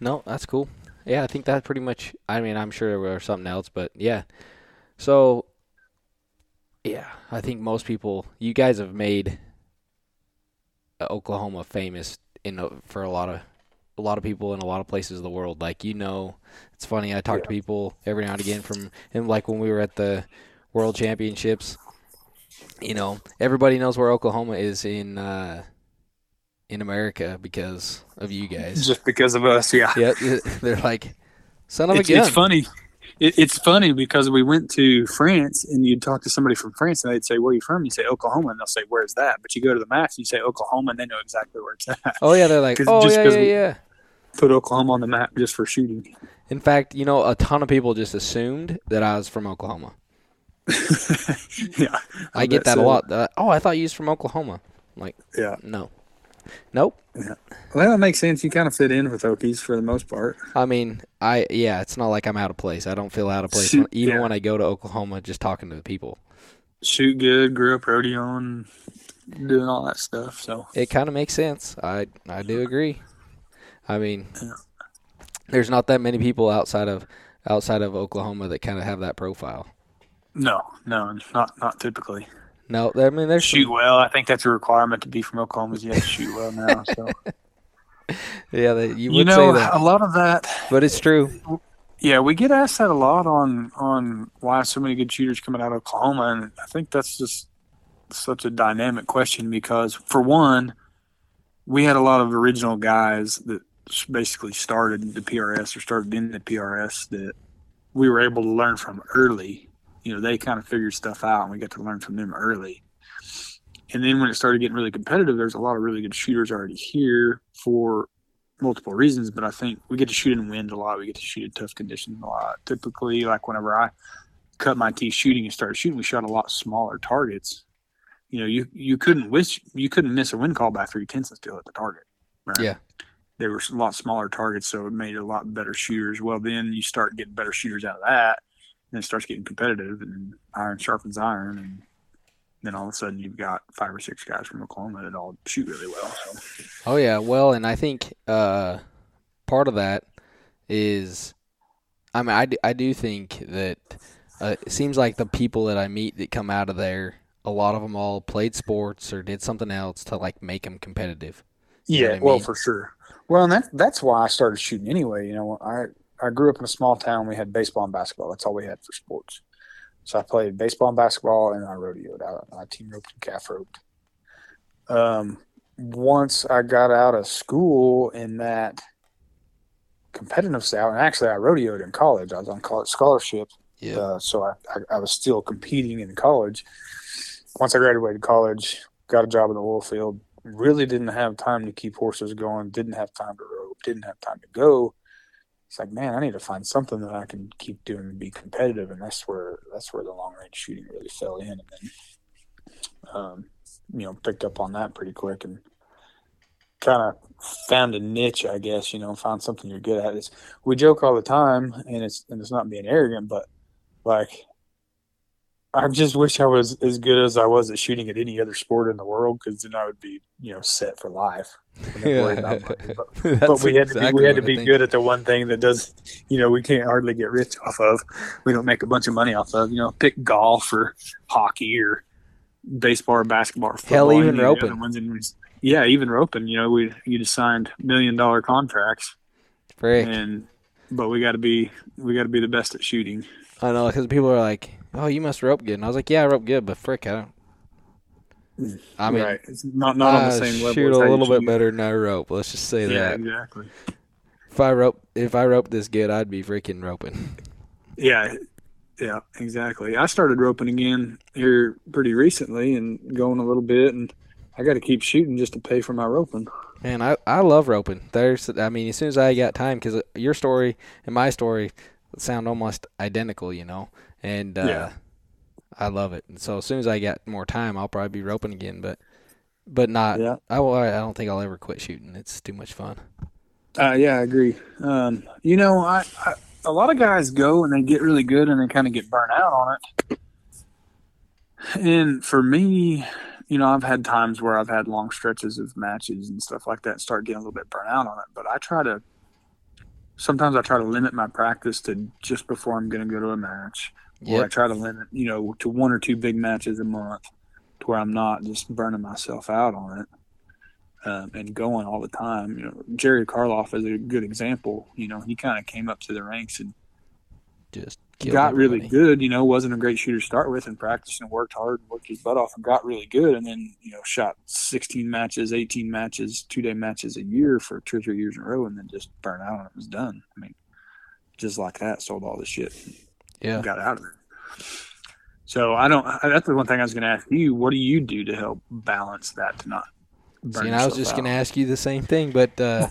No, that's cool. Yeah, I think that pretty much. I mean, I'm sure there was something else, but yeah. So, yeah, I think most people. You guys have made uh, Oklahoma famous in a- for a lot of a lot of people in a lot of places of the world. Like you know, it's funny. I talk to people every now and again from and like when we were at the World Championships. You know, everybody knows where Oklahoma is in uh, in America because of you guys. Just because of us, yeah. yeah, they're like, son of It's, a gun. it's funny. It, it's funny because we went to France and you'd talk to somebody from France and they'd say, Where are you from? You say Oklahoma and they'll say, Where's that? But you go to the maps and you say Oklahoma and they know exactly where it's at. Oh yeah, they're like, oh just yeah, yeah, yeah. Put Oklahoma on the map just for shooting. In fact, you know, a ton of people just assumed that I was from Oklahoma. yeah. I get bet that a lot. They're oh, I thought you was from Oklahoma. I'm like, Yeah. no, nope. Well, that makes sense. You kind of fit in with Okies for the most part. I mean, I yeah, it's not like I'm out of place. I don't feel out of place Shoot, when, even yeah. when I go to Oklahoma, just talking to the people. Shoot good, grew up rodeoing, doing all that stuff. So It kind of makes sense. I I do agree. I mean, Yeah. there's not that many people outside of outside of Oklahoma that kind of have that profile. no, no, not not typically. No, I mean, there's some- Shoot well. I think that's a requirement to be from Oklahoma. Is you have to shoot well now. So yeah, they, you you know, say that, a lot of that but it's true. Yeah, we get asked that a lot on on why so many good shooters coming out of Oklahoma, and I think that's just such a dynamic question because for one, we had a lot of original guys that basically started the PRS or started in the PRS that we were able to learn from early. You know, they kind of figured stuff out, and we got to learn from them early. And then when it started getting really competitive, there's a lot of really good shooters already here for multiple reasons, but I think we get to shoot in wind a lot. We get to shoot in tough conditions a lot. Typically, like whenever I cut my teeth shooting and started shooting, we shot a lot smaller targets. You know, you you couldn't wish you couldn't miss a wind call by three tenths and still hit the target. Right? Yeah. They were a lot smaller targets, so it made it a lot better shooters. Well, then you start getting better shooters out of that, and it starts getting competitive, and iron sharpens iron, and then all of a sudden you've got five or six guys from Oklahoma that all shoot really well. So. Oh yeah, well, and I think uh, part of that is, I mean, I do, I do think that uh, it seems like the people that I meet that come out of there, a lot of them all played sports or did something else to like make them competitive. You Yeah, well, mean? for sure. Well, and that that's why I started shooting anyway. You know, I I grew up in a small town. We had baseball and basketball. That's all we had for sports. So I played baseball and basketball, and I rodeoed out. I team roped and calf roped. Um, once I got out of school in that competitive style, and actually I rodeoed in college. I was on college scholarship, Yeah, uh, so I, I, I was still competing in college. Once I graduated college, got a job in the oil field. Really didn't have time to keep horses going. Didn't have time to rope. Didn't have time to go. It's like, man, I need to find something that I can keep doing and be competitive. And that's where that's where the long range shooting really fell in. And then, um, you know, picked up on that pretty quick and kind of found a niche, I guess. You know, found something you're good at. It's, we joke all the time, and it's and it's not being arrogant, but like I just wish I was as good as I was at shooting at any other sport in the world because then I would be, you know, set for life. Wouldn't have to worry about money. But, but we had to be, we had to be good at the one thing that does, you know, we can't hardly get rich off of. We don't make a bunch of money off of. You know, pick golf or hockey or baseball or basketball. Or Hell, even any of the other roping. ones. And we- yeah, even roping. You know, we you just signed million dollar contracts, Frick. and but we got to be we got to be the best at shooting. I know because people are like, "Oh, you must rope good," and I was like, "Yeah, I rope good, but frick, I don't." Mm. I mean, right, it's not not on the I same level. shoot a little bit better than I rope. Let's just say Yeah, that. Yeah, exactly. if I rope if I rope this good, I'd be freaking roping. Yeah, yeah, exactly. I started roping again here pretty recently and going a little bit, and I got to keep shooting just to pay for my roping. Man, I, I love roping. There's, I mean, as soon as I got time, because uh, your story and my story sound almost identical, you know, and uh, Yeah. I love it. And so as soon as I get more time, I'll probably be roping again, but but not. Yeah. I will, I don't think I'll ever quit shooting. It's too much fun. Uh, yeah, I agree. Um, you know, I, I a lot of guys go and they get really good and they kind of get burnt out on it. And for me, you know, I've had times where I've had long stretches of matches and stuff like that, and start getting a little bit burnt out on it. But I try to. Sometimes I try to limit my practice to just before I'm going to go to a match, or I try to limit, you know, to one or two big matches a month, to where I'm not just burning myself out on it um, and going all the time. You know, Jerry Karloff is a good example. You know, he kind of came up to the ranks and Just got really good. You know, wasn't a great shooter to start with, and practiced and worked hard, and worked his butt off, and got really good. And then you know, shot 16 matches, 18 matches, two day matches a year for two or three years in a row, and then just burned out and it was done. I mean, just like that, sold all the shit Yeah. got out of it. So I don't. That's the one thing I was going to ask you. What do you do to help balance that to not? Burn See, and I was just gonna ask you the same thing, but uh,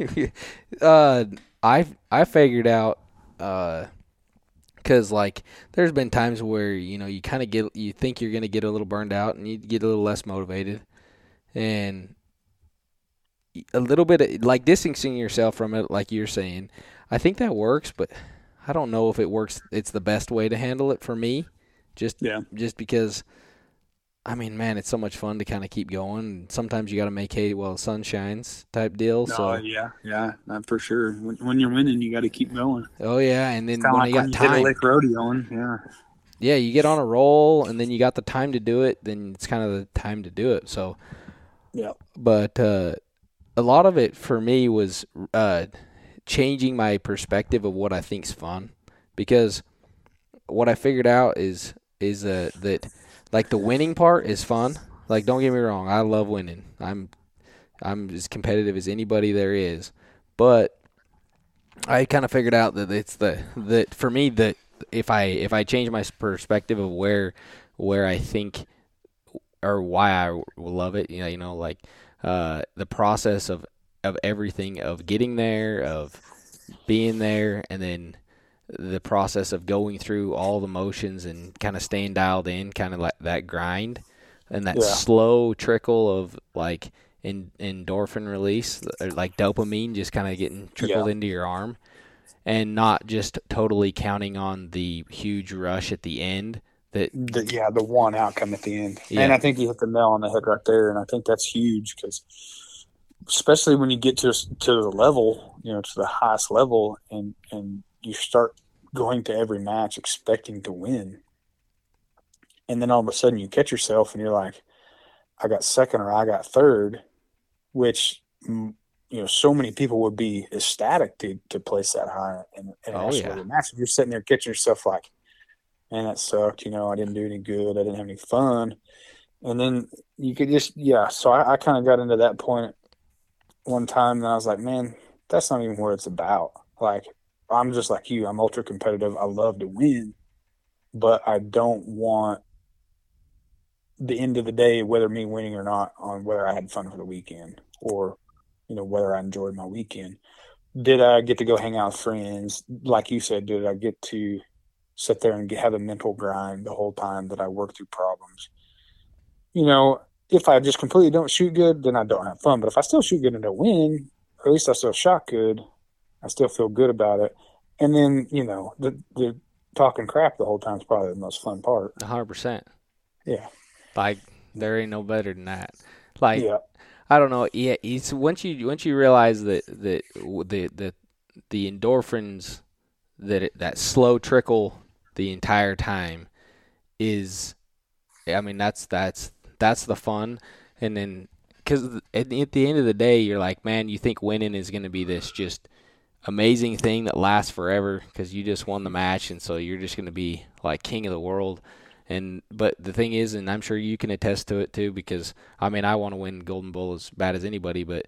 uh, I I figured out because like there's been times where you know you kind of get you think you're gonna get a little burned out and you get a little less motivated, and a little bit of, like distancing yourself from it, like you're saying. I think that works, but I don't know if it works. It's the best way to handle it for me, just Yeah. just because. I mean, man, it's so much fun to kind of keep going. Sometimes you got to make hay while the sun shines, type deal. No, so, yeah, yeah, not for sure. When, when you're winning, you got to keep going. oh yeah, and then when of you got when you time, lick rodeoing. Yeah, yeah, you get on a roll, and then you got the time to do it. Then it's kind of the time to do it. So, yeah, but uh, a lot of it for me was uh, changing my perspective of what I think's fun, because what I figured out is is uh, that like the winning part is fun. Like don't get me wrong, I love winning. I'm I'm as competitive as anybody there is, but I kind of figured out that it's the that for me that if I if I change my perspective of where where I think or why I love it, you know, you know, like uh, the process of of everything of getting there, of being there, and then the process of going through all the motions and kind of staying dialed in, kind of like that grind and that Yeah. slow trickle of like in, endorphin release, like dopamine just kind of getting trickled Yeah. into your arm, and not just totally counting on the huge rush at the end. That the, yeah, the one outcome at the end. Yeah. And I think you hit the nail on the head right there. And I think that's huge because, especially when you get to to the level, you know, to the highest level, and and you start going to every match expecting to win, and then all of a sudden you catch yourself and you're like, I got second or I got third, which. mm, You know, so many people would be ecstatic to, to place that high in, in an Oh, yeah. match. If you're sitting there catching yourself like, man, that sucked. You know, I didn't do any good. I didn't have any fun. And then you could just, yeah. So I, I kind of got into that point one time, and I was like, man, that's not even what it's about. Like, I'm just like you. I'm ultra competitive. I love to win, but I don't want the end of the day, whether me winning or not, on whether I had fun for the weekend or, you know, whether I enjoyed my weekend. Did I get to go hang out with friends? Like you said, did I get to sit there and have a mental grind the whole time that I work through problems? You know, if I just completely don't shoot good, then I don't have fun. But if I still shoot good and I win, or at least I still shot good, I still feel good about it. And then, you know, the the talking crap the whole time is probably the most fun part. hundred percent. Yeah. Like there ain't no better than that. Like yeah. I don't know. Yeah, it's once you once you realize that that the the the endorphins that it, that slow trickle the entire time is, I mean that's that's that's the fun, and then because at the, at the end of the day you're like, man, you think winning is going to be this just amazing thing that lasts forever because you just won the match, and so you're just going to be like king of the world. And but the thing is, and I'm sure you can attest to it too, because I mean I want to win Golden Bull as bad as anybody, but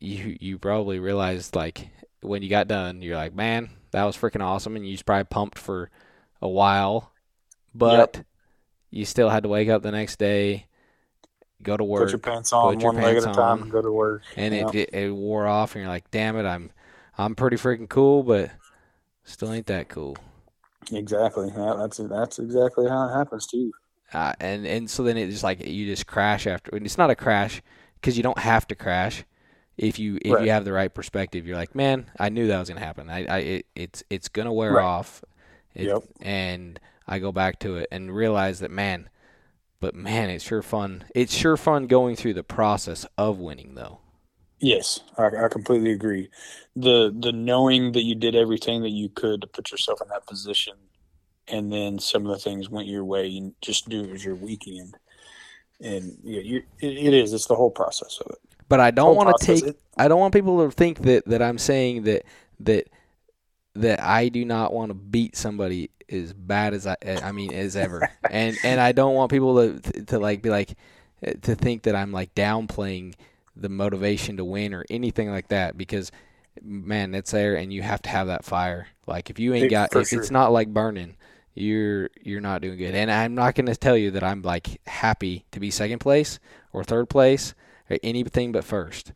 you you probably realized like when you got done, you're like, man, that was freaking awesome, and you was probably pumped for a while, but you still had to wake up the next day, go to work, Put your pants on put your one leg at a time and go to work. and Yeah. it it wore off, and you're like, damn it, I'm I'm pretty freaking cool, but still ain't that cool. Exactly. Yeah, that's that's exactly how it happens too. Uh, and and so then it just like you just crash after. And it's not a crash because you don't have to crash if you if Right. you have the right perspective. You're like, man, I knew that was gonna happen. I, I it, it's it's gonna wear Right. off. It, Yep. And I go back to it and realize that man, but man, it's sure fun. It's sure fun going through the process of winning though. Yes, I, I completely agree. The the knowing that you did everything that you could to put yourself in that position, and then some of the things went your way, and just do it as your weekend. And yeah, you, it, it is. It's the whole process of it. But I don't want to take It- I don't want people to think that, that I'm saying that that that I do not want to beat somebody as bad as I I mean as ever. and and I don't want people to to like be like eh, to think that I'm like downplaying the motivation to win or anything like that because man, it's there and you have to have that fire. Like if you ain't got for if it's not like burning, you're you're not doing good. And I'm not going to tell you that I'm like happy to be second place or third place or anything but first.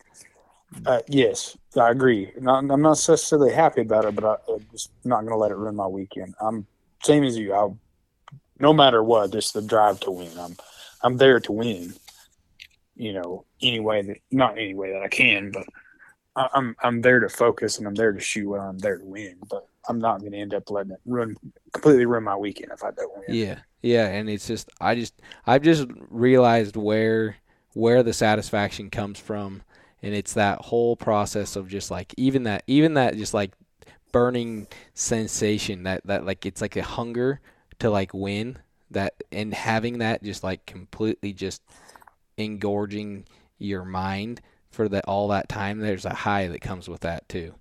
Uh, yes, I agree. Not, I'm not necessarily happy about it, but I, I'm just not going to let it ruin my weekend. I'm same as you. I, no matter what, just the drive to win. I'm, I'm there to win. You know, any way that not any way that I can, but I, I'm I'm there to focus and I'm there to shoot well. I'm there to win, but I'm not going to end up letting it ruin completely ruin my weekend if I don't win. Yeah, yeah, and it's just I just I've just realized where where the satisfaction comes from, and it's that whole process of just like even that even that just like burning sensation that that like it's like a hunger to like win that and having that just like completely just engorging your mind for that all that time there's a high that comes with that too.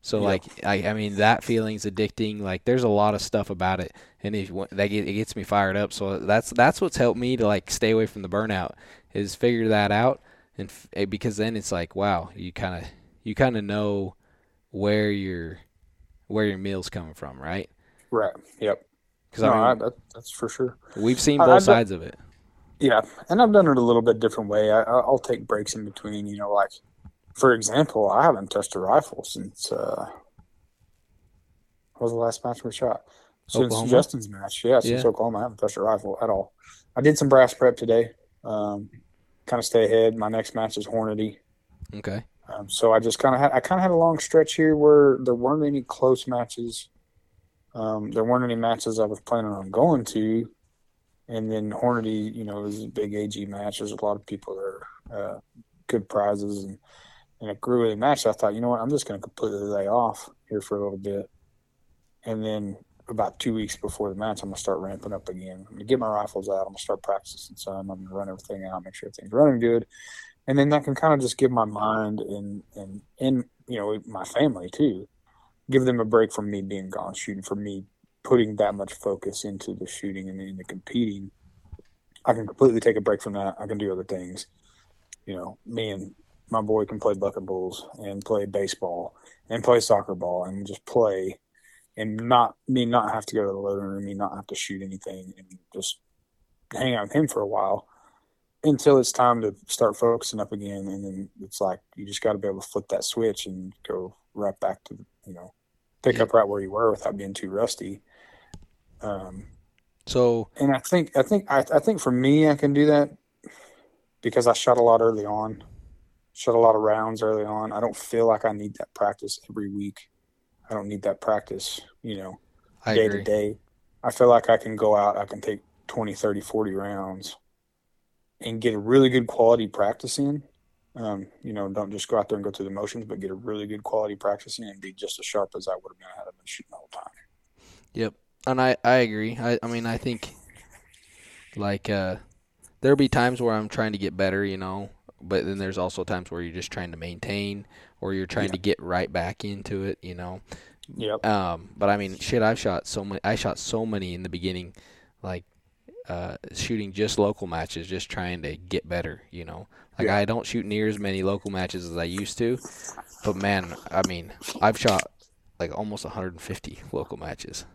So Yeah. like I, I mean that feeling's addicting like there's a lot of stuff about it and if that get, it gets me fired up. So that's that's what's helped me to like stay away from the burnout is figure that out and f- eh, because then it's like wow you kind of you kind of know where your where your meal's coming from right Right. Yep. because No, I I, mean that, that's for sure. we've seen both done- sides of it Yeah, and I've done it a little bit different way. I, I- I'll take breaks in between. You know, like for example, I haven't touched a rifle since uh, what was the last match we shot? Since Oklahoma? Justin's match, yeah, since Yeah. Oklahoma, I haven't touched a rifle at all. I did some brass prep today. Um, kind of stay ahead. My next match is Hornady. okay Um, so I just kind of had I kind of had a long stretch here where there weren't any close matches. Um, there weren't any matches I was planning on going to, and then Hornady, you know, is a big AG match. There's a lot of people there, uh, good prizes, and and it grew a match. I thought, you know what, I'm just going to completely lay off here for a little bit, and then about two weeks before the match, I'm gonna start ramping up again. I'm gonna get my rifles out. I'm gonna start practicing some. I'm gonna run everything out, make sure everything's running good and then that can kind of just give my mind and and and you know my family too give them a break from me being gone shooting for me putting that much focus into the shooting and into competing i can completely take a break from that i can do other things you know me and my boy can play bucket bulls and play baseball and play soccer ball and just play and not me not have to go to the loading room me not have to shoot anything and just hang out with him for a while until it's time to start focusing up again. And then it's like you just got to be able to flip that switch and go right back to you know pick up right where you were without being too rusty. Um so and i think i think I, I think for me i can do that because i shot a lot early on shot a lot of rounds early on. I don't feel like i need that practice every week i don't need that practice you know i day agree to day. I feel like I can go out, I can take 20, 30, 40 rounds and get a really good quality practice in. Um, you know, don't just go out there and go through the motions, but get a really good quality practice in and be just as sharp as I would have been had I been shooting the whole time. Yep, and I I agree. I I mean I think like uh there'll be times where I'm trying to get better, you know, but then there's also times where you're just trying to maintain or you're trying Yeah. to get right back into it, you know. Yep. Um, but I mean, shit, I've shot so many. I shot so many in the beginning, like uh, shooting just local matches, just trying to get better. You know, like Yeah. I don't shoot near as many local matches as I used to, but man, I mean, I've shot like almost 150 local matches.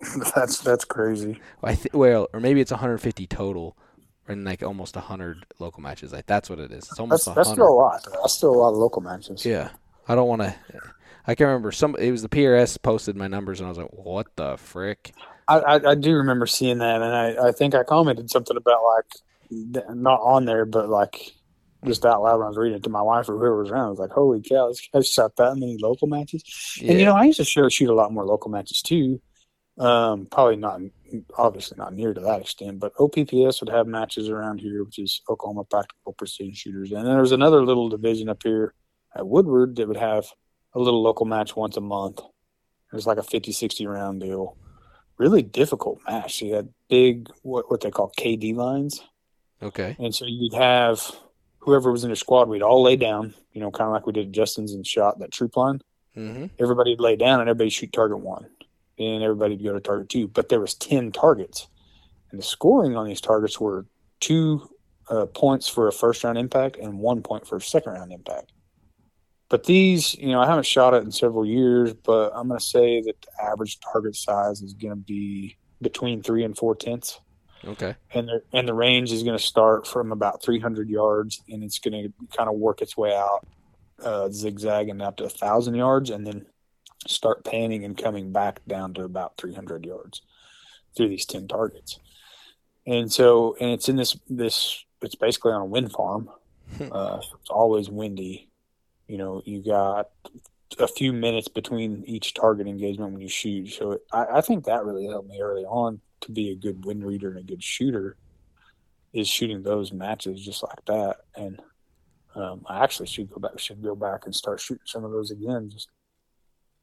that's that's crazy. I th- well, or maybe it's 150 total, and like almost 100 local matches. Like that's what it is. It's almost That's 100. that's still a lot. That's still a lot of local matches. Yeah, I don't want to. I can remember some. It was the PRS posted my numbers, and I was like, "What the frick?" I, I, I do remember seeing that, and I, I think I commented something about like not on there, but like just out loud when I was reading it to my wife or whoever was around. I was like, "Holy cow, this guy's shot that many local matches!" And you know, I used to shoot, shoot a lot more local matches too. Um, probably not, obviously not near to that extent, but OPPS would have matches around here, which is Oklahoma Practical Precision Shooters, and then there's another little division up here at Woodward that would have a little local match once a month. It was like a 50, 60 round deal. Really difficult match. You had big, what, what they call KD lines. okay. And so you'd have whoever was in your squad, we'd all lay down, you know, kind of like we did at Justin's and shot that troop line. Mm-hmm. Everybody'd lay down and everybody shoot target one. And everybody'd go to target two. But there was 10 targets. And the scoring on these targets were two uh, points for a first round impact and one point for a second round impact. But these, you know, I haven't shot it in several years, but I'm going to say that the average target size is going to be between three and four tenths Okay. and the and the range is going to start from about 300 yards, and it's going to kind of work its way out, uh, zigzagging up to a thousand yards, and then start panning and coming back down to about 300 yards through these 10 targets. And so, and it's in this this it's basically on a wind farm. Uh, it's always windy. You know, you got a few minutes between each target engagement when you shoot. So I, I think that really helped me early on to be a good wind reader and a good shooter is shooting those matches just like that. And um, I actually should go back should go back and start shooting some of those again just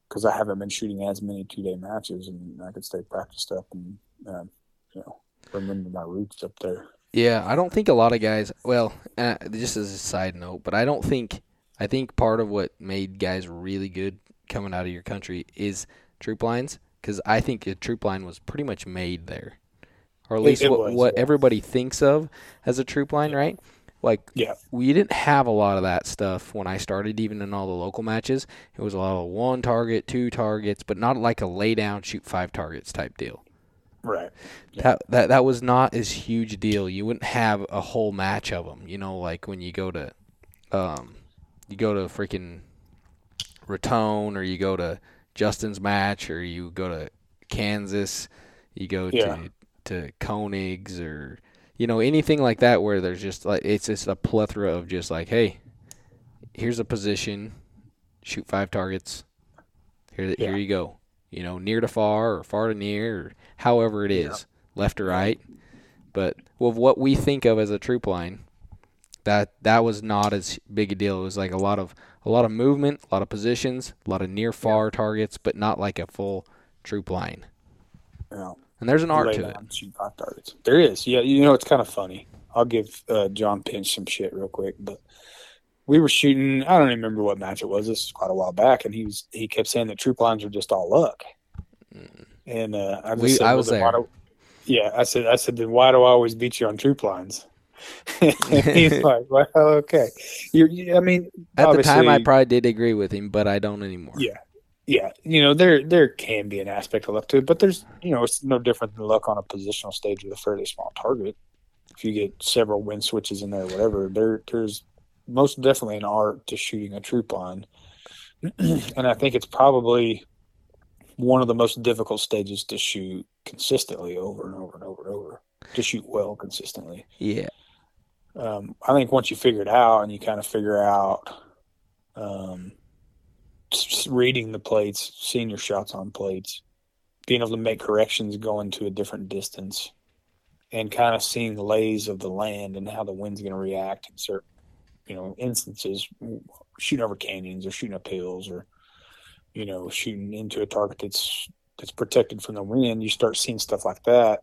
because I haven't been shooting as many two day matches and I could stay practiced up and um, you know remember my roots up there. Yeah, I don't think a lot of guys. Well, uh, just as a side note, but I don't think. I think part of what made guys really good coming out of your country is troop lines, because I think a troop line was pretty much made there, or at least it what, was, what yeah. everybody thinks of as a troop line, right? Like, Yeah. we didn't have a lot of that stuff when I started, even in all the local matches. It was a lot of one target, two targets, but not like a lay down, shoot five targets type deal. Right. Yeah. That that that was not as huge a deal. You wouldn't have a whole match of them. You know, like when you go to, um, you go to freaking Raton or you go to Justin's match or you go to Kansas, you go Yeah. to to Koenig's or you know anything like that where there's just like it's just a plethora of just like hey, here's a position, shoot five targets. Here Yeah. here you go. You know, near to far or far to near or however it is, Yeah. left or right. But with what we think of as a troop line, that that was not as big a deal. It was like a lot of a lot of movement, a lot of positions, a lot of near far targets, but not like a full troop line. Yeah. And there's an art to it. shoot five targets. There is. Yeah, you know, it's kind of funny. I'll give uh, John Pinch some shit real quick, but we were shooting. I don't even remember what match it was. This is quite a while back, and he was he kept saying that troop lines are just all luck. And uh, I We- said, I was there. do- yeah, I said, I said, then why do I always beat you on troop lines? he's like, well, okay. You, you, I mean, At the time, I probably did agree with him, but I don't anymore. yeah. Yeah, you know there there can be an aspect of luck to it, but there's you know it's no different than luck on a positional stage with a fairly small target. If you get several wind switches in there, or whatever, there there's most definitely an art to shooting a troop line, and I think it's probably one of the most difficult stages to shoot consistently over and over and over and over to shoot well consistently Yeah. um, I think once you figure it out and you kind of figure out um, reading the plates, seeing your shots on plates, being able to make corrections going to a different distance, and kind of seeing the lays of the land and how the wind's going to react in certain, you know, instances, shooting over canyons or shooting up hills or, you know, shooting into a target that's that's protected from the wind. You start seeing stuff like that.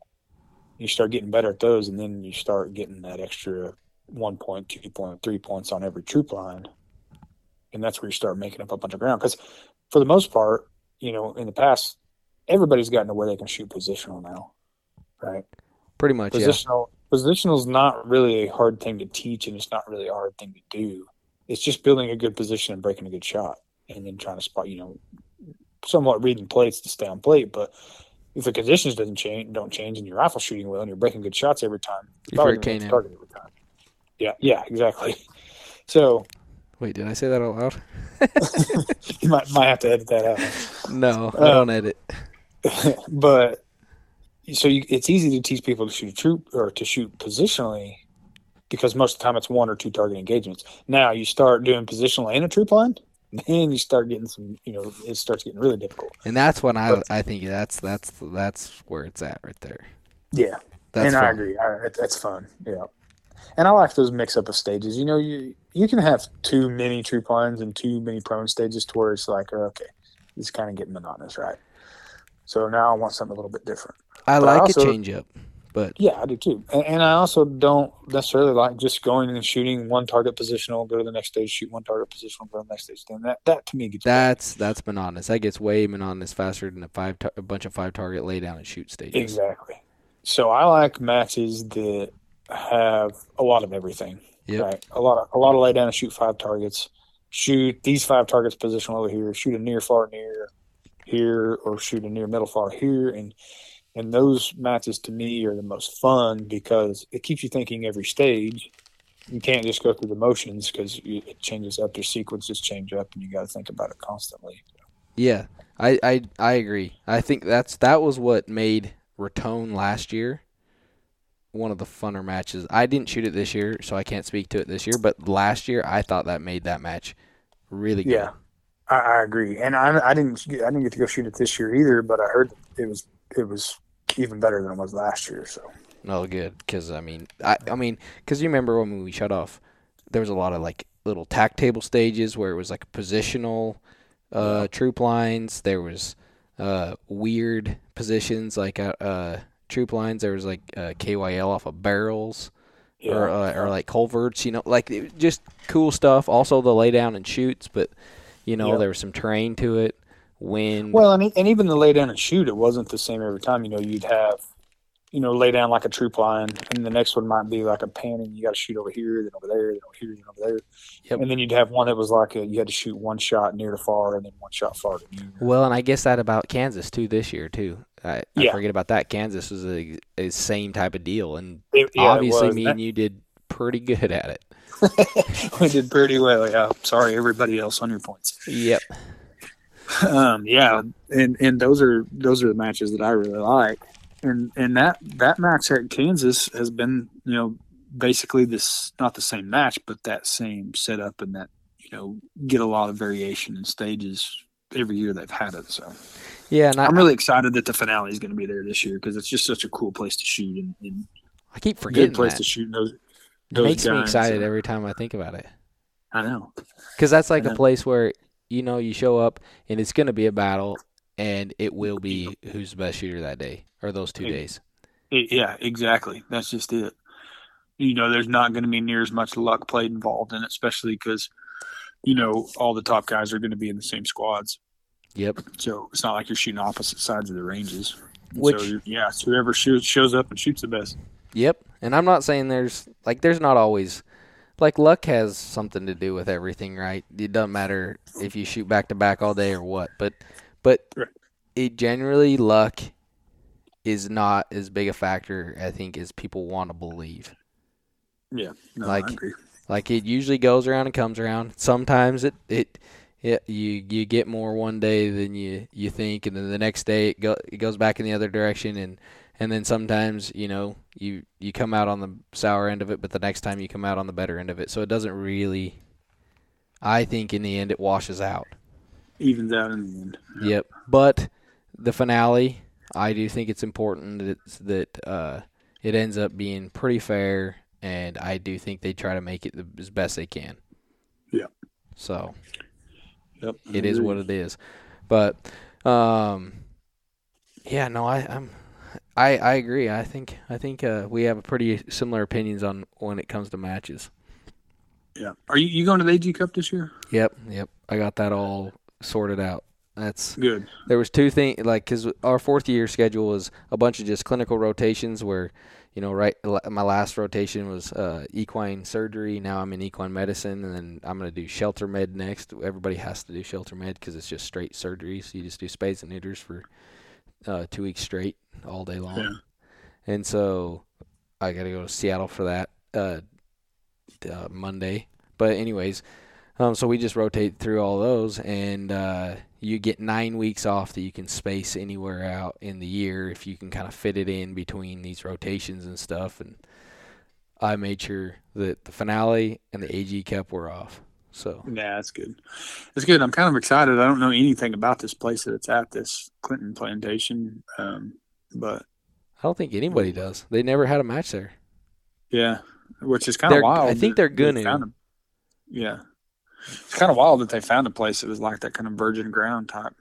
You start getting better at those, and then you start getting that extra one point, two point, three points on every troop line, and that's where you start making up a bunch of ground. Because for the most part, you know, in the past, everybody's gotten to where they can shoot positional now, right? Pretty much, yeah. Positional positional is not really a hard thing to teach, and it's not really a hard thing to do. It's just building a good position and breaking a good shot, and then trying to spot. You know, somewhat reading plates to stay on plate, but if the conditions doesn't change, don't change, and your rifle shooting well, and you're breaking good shots every time, You're probably for a gonna hit the K-9. target every time. Yeah, yeah, exactly. So Wait, did I say that out loud? you might might have to edit that out. No, I Uh, don't edit. but so you, it's easy to teach people to shoot a troop or to shoot positionally because most of the time it's one or two target engagements. Now you start doing positional and a troop line, then you start getting some. You know, it starts getting really difficult. And that's when I but- I think that's that's that's where it's at right there. Yeah, That's and I agree. I, it- that's fun. Yeah, and I like those mix up of stages. You know, you you can have too many troop lines and too many prone stages to where it's like, oh, okay, it's kind of getting monotonous, right? So now I want something a little bit different. I but I like also- a change up, but Yeah, I do too. And, and I also don't necessarily like just going and shooting one target positional, go to the next stage, shoot one target positional, go to the next stage. Then that that to me gets that's that's monotonous. That gets way monotonous faster than a five tar- a bunch of five target lay down and shoot stages. exactly. So I like matches that have a lot of everything. Yep. Right. A lot of a lot of lay down and shoot five targets. Shoot these five targets positional over here. Shoot a near far near here, or shoot a near middle far here, and and those matches to me are the most fun because it keeps you thinking every stage. You can't just go through the motions because it changes up. Your sequences change up, and you got to think about it constantly. Yeah, I, I I agree. I think that's that was what made Raton last year one of the funner matches. I didn't shoot it this year, so I can't speak to it this year. But last year, I thought that made that match really good. Yeah, I, I agree, and I, I didn't I didn't get to go shoot it this year either, but I heard it was it was even better than it was last year. So No, good because I mean, I I mean, because you remember when we shut off, there was a lot of like little tack table stages where it was like positional uh, troop lines. There was uh, weird positions like uh, uh, troop lines. There was like uh, KYL off of barrels yeah, or uh, or like culverts. You know, like just cool stuff. Also the lay down and shoots, but you know Yeah. there was some terrain to it. Wind. Well, and, and even the lay down and shoot, it wasn't the same every time. You know, you'd have, you know, lay down like a troop line, and the next one might be like a panning. You got to shoot over here, then over there, then over here, then over there. Yep. And then you'd have one that was like a, you had to shoot one shot near to far, and then one shot far to near. Well, and I guess that about Kansas too this year too. I, I forget about that. Kansas was a, a same type of deal, and It- yeah, obviously me and you did pretty good at it. we did pretty well. Yeah. Sorry, everybody else on your points. Yep. um, yeah, and and those are those are the matches that I really like, and and that that match at Kansas has been you know basically this not the same match, but that same setup and that you know get a lot of variation in stages every year they've had it. So Yeah, and I, I'm really excited that the finale is going to be there this year because it's just such a cool place to shoot and, and I keep forgetting good place that. to shoot those. It those makes me excited uh, every time I think about it. I know. Because that's like a place where you know you show up and it's going to be a battle, and it will be who's the best shooter that day or those two Yeah. days. It- yeah, exactly. That's just it. You know, there's not going to be near as much luck played involved in it, especially because, you know, all the top guys are going to be in the same squads. Yep. So it's not like you're shooting opposite sides of the ranges. Which- so, yeah, it's whoever shoots, shows up and shoots the best. Yep. And I'm not saying there's like there's not always like luck has something to do with everything, right? It doesn't matter if you shoot back to back all day or what, but but Right. it generally luck is not as big a factor I think as people want to believe. Yeah, no, Like-. Like it usually goes around and comes around. Sometimes it it, it you you get more one day than you you think, and then the next day it go it goes back in the other direction, and and then sometimes you know you you come out on the sour end of it, but the next time you come out on the better end of it. So it doesn't really. I think in the end it washes out. Evens out in the end. Yep. But the finale, I do think it's important that it's, that uh, it ends up being pretty fair, and I do think they try to make it the, as best they can. Yeah. So Yep. it is what it is. But um, yeah, no, I, I'm. I, I agree. I think I think uh, we have pretty similar opinions on when it comes to matches. Yeah. Are you, you going to the AG Cup this year? Yep, yep. I got that all sorted out. That's Good. there was two things like because our fourth year schedule was a bunch of just clinical rotations where you know, right. My last rotation was uh, equine surgery. Now I'm in equine medicine, and then I'm going to do shelter med next. Everybody has to do shelter med because it's just straight surgery. So you just do spays and neuters for uh, two weeks straight, all day long. Yeah. And so I got to go to Seattle for that uh, uh, Monday. But anyways, um, so we just rotate through all those, and uh, you get nine weeks off that you can space anywhere out in the year if you can kind of fit it in between these rotations and stuff. And I made sure that the finale and the AG Cup were off. So yeah, that's good. That's good. I'm kind of excited. I don't know anything about this place that it's at, this Clinton Plantation, um, but I don't think anybody does. They never had a match there. Yeah, which is kind of wild. I think they're gonna. Yeah, it's kind of wild that they found a place that was like that kind of virgin ground type.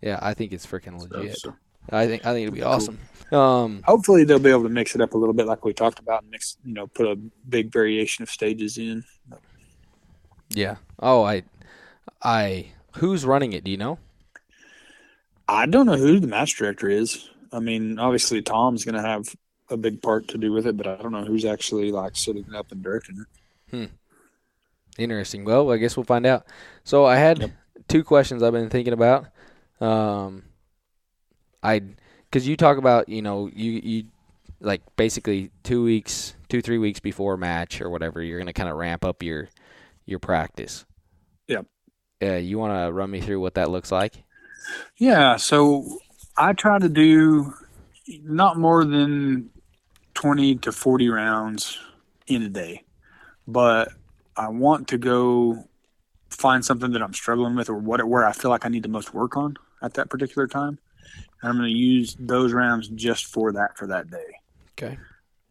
Yeah, I think it's freaking legit. So, I think I think it'd be awesome. Cool. Um, Hopefully they'll be able to mix it up a little bit, like we talked about, and mix you know put a big variation of stages in. Yeah. Oh, I, I. Who's running it? Do you know? I don't know who the match director is. I mean, obviously Tom's going to have a big part to do with it, but I don't know who's actually like sitting up and directing it. Hmm. Interesting. Well, I guess we'll find out. So I had yep. two questions I've been thinking about. Um, I because you talk about you know you you like basically two weeks, two three weeks before a match or whatever, you're gonna kind of ramp up your your practice. Yep. Yeah. You want to run me through what that looks like? Yeah. So I try to do not more than twenty to forty rounds in a day, but I want to go find something that I'm struggling with or what where I feel like I need the most work on at that particular time. And I'm going to use those rounds just for that for that day. Okay.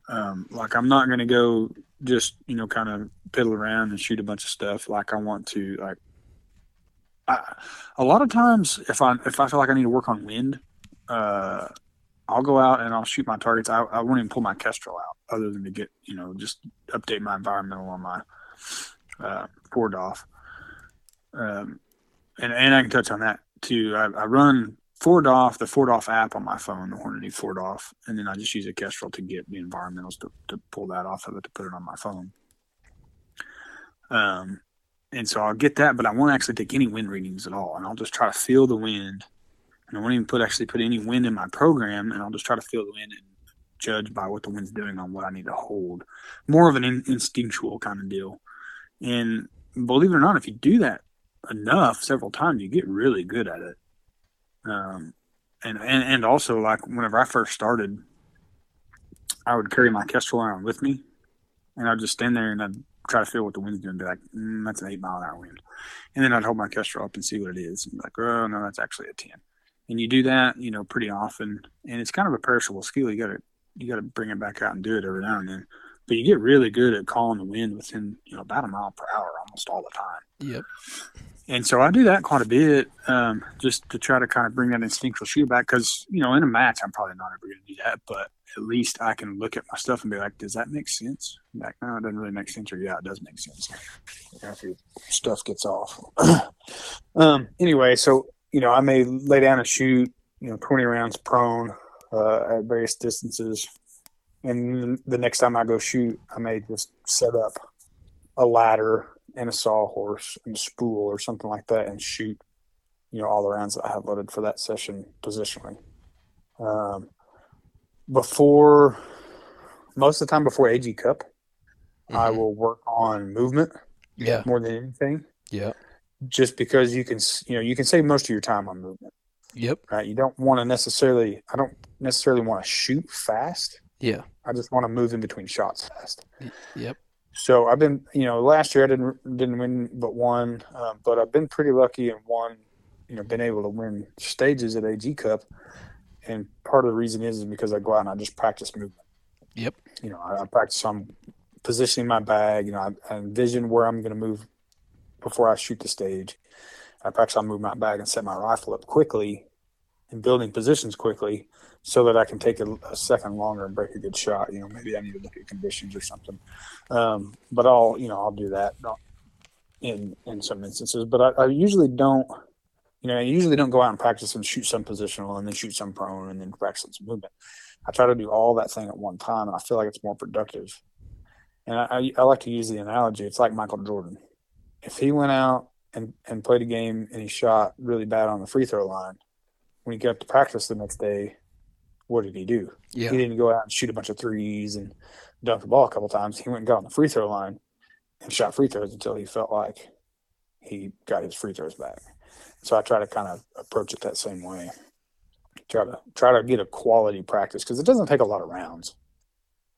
Um, like I'm not going to go just you know kind of piddle around and shoot a bunch of stuff. Like I want to like. I, a lot of times, if I if I feel like I need to work on wind, uh, I'll go out and I'll shoot my targets. I, I won't even pull my Kestrel out, other than to get you know just update my environmental on my uh, 4DOF. Um, and, and I can touch on that too. I, I run 4DOF, the 4DOF app on my phone, the Hornady 4DOF, and then I just use a Kestrel to get the environmentals to, to pull that off of it to put it on my phone. Um, and so I'll get that, but I won't actually take any wind readings at all, and I'll just try to feel the wind, and I won't even put actually put any wind in my program, and I'll just try to feel the wind and judge by what the wind's doing on what I need to hold. More of an in, instinctual kind of deal. And believe it or not, if you do that enough several times, you get really good at it. Um, and, and, and also like whenever I first started, I would carry my Kestrel around with me and I'd just stand there and I'd try to feel what the wind's doing, be like, mm, that's an eight mile an hour wind. And then I'd hold my Kestrel up and see what it is. And like, oh no, that's actually a 10. And you do that, you know, pretty often. And it's kind of a perishable skill. You gotta, you gotta bring it back out and do it every now and then but you get really good at calling the wind within you know about a mile per hour almost all the time. Yep. And so I do that quite a bit, um, just to try to kind of bring that instinctual shoot back. Because you know, in a match, I'm probably not ever going to do that, but at least I can look at my stuff and be like, "Does that make sense?" Like, no, it doesn't really make sense, or yeah, it does make sense. After stuff gets off. um. Anyway, so you know, I may lay down and shoot, you know, 20 rounds prone uh, at various distances and the next time I go shoot, I may just set up a ladder and a sawhorse and a spool or something like that and shoot, you know, all the rounds that I have loaded for that session positionally. Um, before, most of the time before AG Cup, mm-hmm. I will work on movement. Yeah. More than anything. Yeah. Just because you can, you know, you can save most of your time on movement. Yep. Right. You don't want to necessarily, I don't necessarily want to shoot fast. Yeah. I just want to move in between shots fast. Yep. So I've been, you know, last year I didn't didn't win but one, um, but I've been pretty lucky and won, you know, been able to win stages at AG Cup, and part of the reason is, is because I go out and I just practice movement. Yep. You know, I, I practice on positioning my bag. You know, I, I envision where I'm going to move before I shoot the stage. I practice on move my bag and set my rifle up quickly, and building positions quickly so that I can take a, a, second longer and break a good shot. You know, maybe I need to look at conditions or something. Um, but I'll, you know, I'll do that in in some instances. But I, I usually don't You know, I usually don't go out and practice and shoot some positional and then shoot some prone and then practice some movement. I try to do all that thing at one time, and I feel like it's more productive. And I, I, I like to use the analogy. It's like Michael Jordan. If he went out and, and played a game and he shot really bad on the free throw line, when he got to practice the next day, what did he do? Yeah. He didn't go out and shoot a bunch of threes and dunk the ball a couple times. He went and got on the free throw line and shot free throws until he felt like he got his free throws back. So I try to kind of approach it that same way. Try to try to get a quality practice because it doesn't take a lot of rounds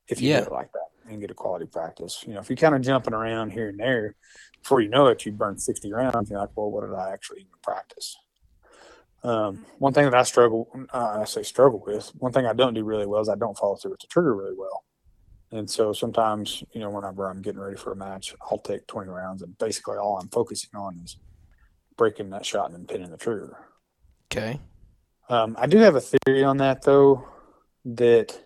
if you Yeah. do it like that and get a quality practice. You know, if you're kind of jumping around here and there, before you know it, you burn 60 rounds. You're like, well, what did I actually even practice? Um, one thing that I struggle, uh, I say struggle with, one thing I don't do really well is I don't follow through with the trigger really well. And so sometimes, you know, whenever I'm getting ready for a match, I'll take 20 rounds and basically all I'm focusing on is breaking that shot and then pinning the trigger. Okay. Um, I do have a theory on that though, that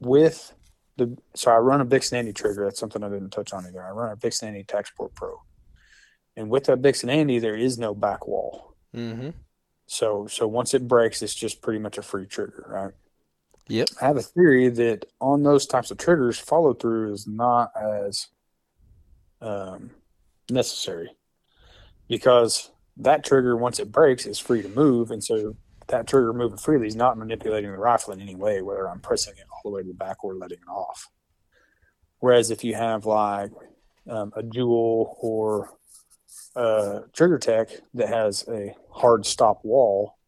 with the so I run a Bix'n Andy trigger. That's something I didn't touch on either. I run a Bix'n Andy TacSport Pro, and with that Bix'n Andy, there is no back wall. Mm-hmm. So so once it breaks, it's just pretty much a free trigger, right? Yep. I have a theory that on those types of triggers, follow through is not as um, necessary because that trigger, once it breaks, is free to move, and so that trigger moving freely is not manipulating the rifle in any way, whether I'm pressing it all the way to the back or letting it off. Whereas if you have like um, a Jewell or a TriggerTech that has a hard stop wall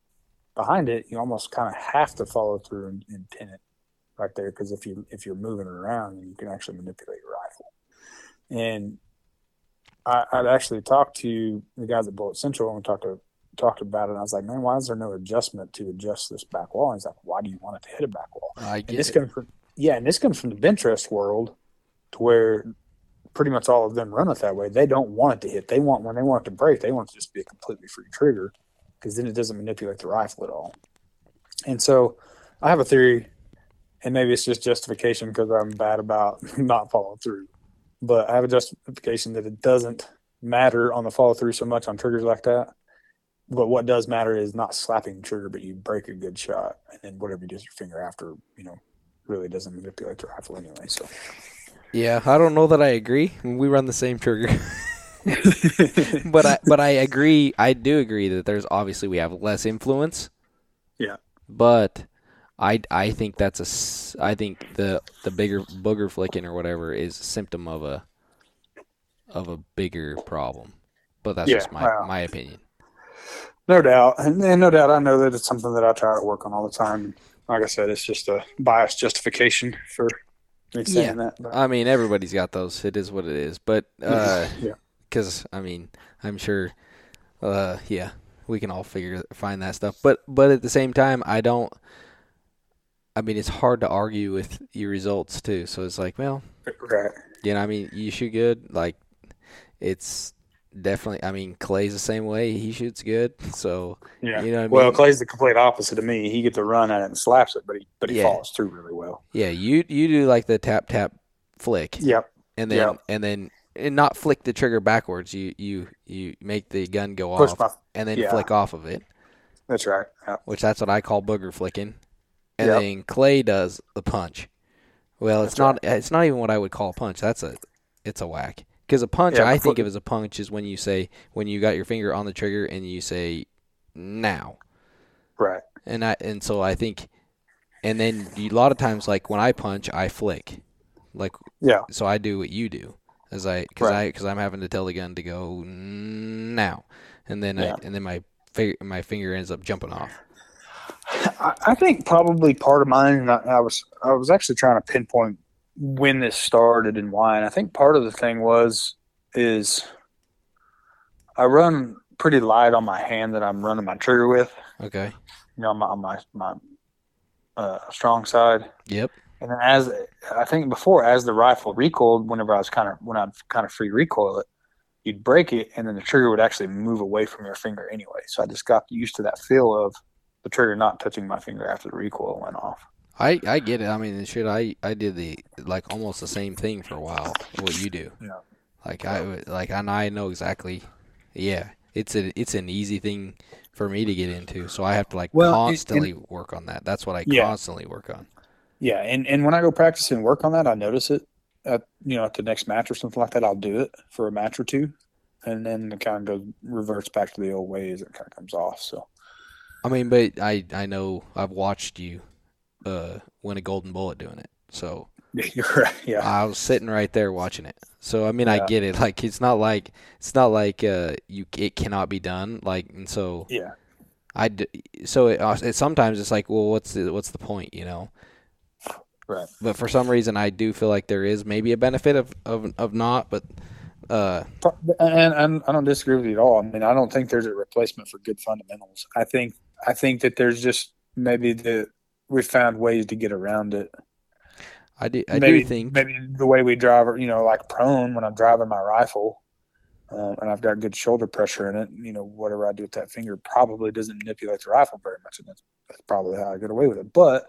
behind it, you almost kind of have to follow through and, and pin it right there because if you if you're moving it around, you can actually manipulate your rifle. And I, I'd actually talked to the guys at Bullet Central and talked to talked about it. And I was like, man, why is there no adjustment to adjust this back wall? And he's like, why do you want it to hit a back wall? I And this it. comes from yeah, and this comes from the bench rest world, to where pretty much all of them run it that way. They don't want it to hit. They want when they want it to break, they want it to just be a completely free trigger, because then it doesn't manipulate the rifle at all. And so, I have a theory, and maybe it's just justification because I'm bad about not following through. But I have a justification that it doesn't matter on the follow through so much on triggers like that. But what does matter is not slapping the trigger, but you break a good shot, and then whatever you do with your finger after, you know, really doesn't manipulate the rifle anyway. So, Yeah, I don't know that I agree. We run the same trigger. but I but I agree. I do agree that there's obviously we have less influence. Yeah. But I I think that's a I think the the bigger booger flicking or whatever is a symptom of a of a bigger problem. But that's Yeah, just my my opinion. no doubt, and, and no doubt, I know that it's something that I try to work on all the time. Like I said, it's just a biased justification for saying that. I mean, everybody's got those. It is what it is. But uh yeah, because I mean, I'm sure, uh, yeah, we can all figure find that stuff. But but at the same time, I don't. I mean, it's hard to argue with your results too. So it's like, well, right. you know, I mean, you shoot good. Like, it's definitely. I mean, Clay's the same way. He shoots good. So Yeah. you know, what I Well. Clay's the complete opposite of me. He gets to run at it and slaps it, but he but he Yeah. follows through really well. yeah, you you do like the tap tap flick, Yep. and then yeah. and then and not flick the trigger backwards. You you you make the gun go Push off my. and then yeah. flick off of it. That's right. Yep. which that's what I call booger flicking. And Yep. then Clay does the punch. Well, it's That's not it's not even what I would call a punch. That's a it's a whack. Because a punch Yeah, I think of as a punch is when you say when you got your finger on the trigger and you say now. Right. And I and so I think and then a lot of times like when I punch I flick. Like Yeah. so I do what you do. As I cuz Right. I cuz I'm having to tell the gun to go now. And then Yeah. I and then my my finger ends up jumping off. I, I think probably part of mine, and I, I was I was actually trying to pinpoint when this started and why, and I think part of the thing was is I run pretty light on my hand that I'm running my trigger with, Okay. you know, on my on my, my uh, strong side, Yep. and as I think before, as the rifle recoiled, whenever I was kind of when I'd kind of free recoil it, you'd break it, and then the trigger would actually move away from your finger anyway. So I just got used to that feel of the trigger not touching my finger after the recoil went off. I, I get it. I mean, shit. I, I did the like almost the same thing for a while. What you do? Yeah. Like I like and I know exactly. Yeah, it's a it's an easy thing for me to get into. So I have to like Well, and- constantly work on that. That's what I Yeah. constantly work on. Yeah, and, and when I go practice and work on that, I notice it at you know at the next match or something like that. I'll do it for a match or two, and then it kind of goes reverts back to the old ways. It kind of comes off. So I mean, but I I know I've watched you uh win a golden bullet doing it. So right. Yeah, I was sitting right there watching it. So I mean, I get it. Like it's not like it's not like uh you it cannot be done. Like and so yeah, I d- so it, uh, it sometimes it's like, well, what's the what's the point, you know? right. But for some reason, I do feel like there is maybe a benefit of of, of not. But uh, And, and I don't disagree with you at all. I mean, I don't think there's a replacement for good fundamentals. I think I think that there's just maybe the we found ways to get around it. I do I maybe, do think maybe the way we drive, you know, like prone when I'm driving my rifle, um, and I've got good shoulder pressure in it. You know, whatever I do with that finger probably doesn't manipulate the rifle very much, and that's, that's probably how I get away with it. But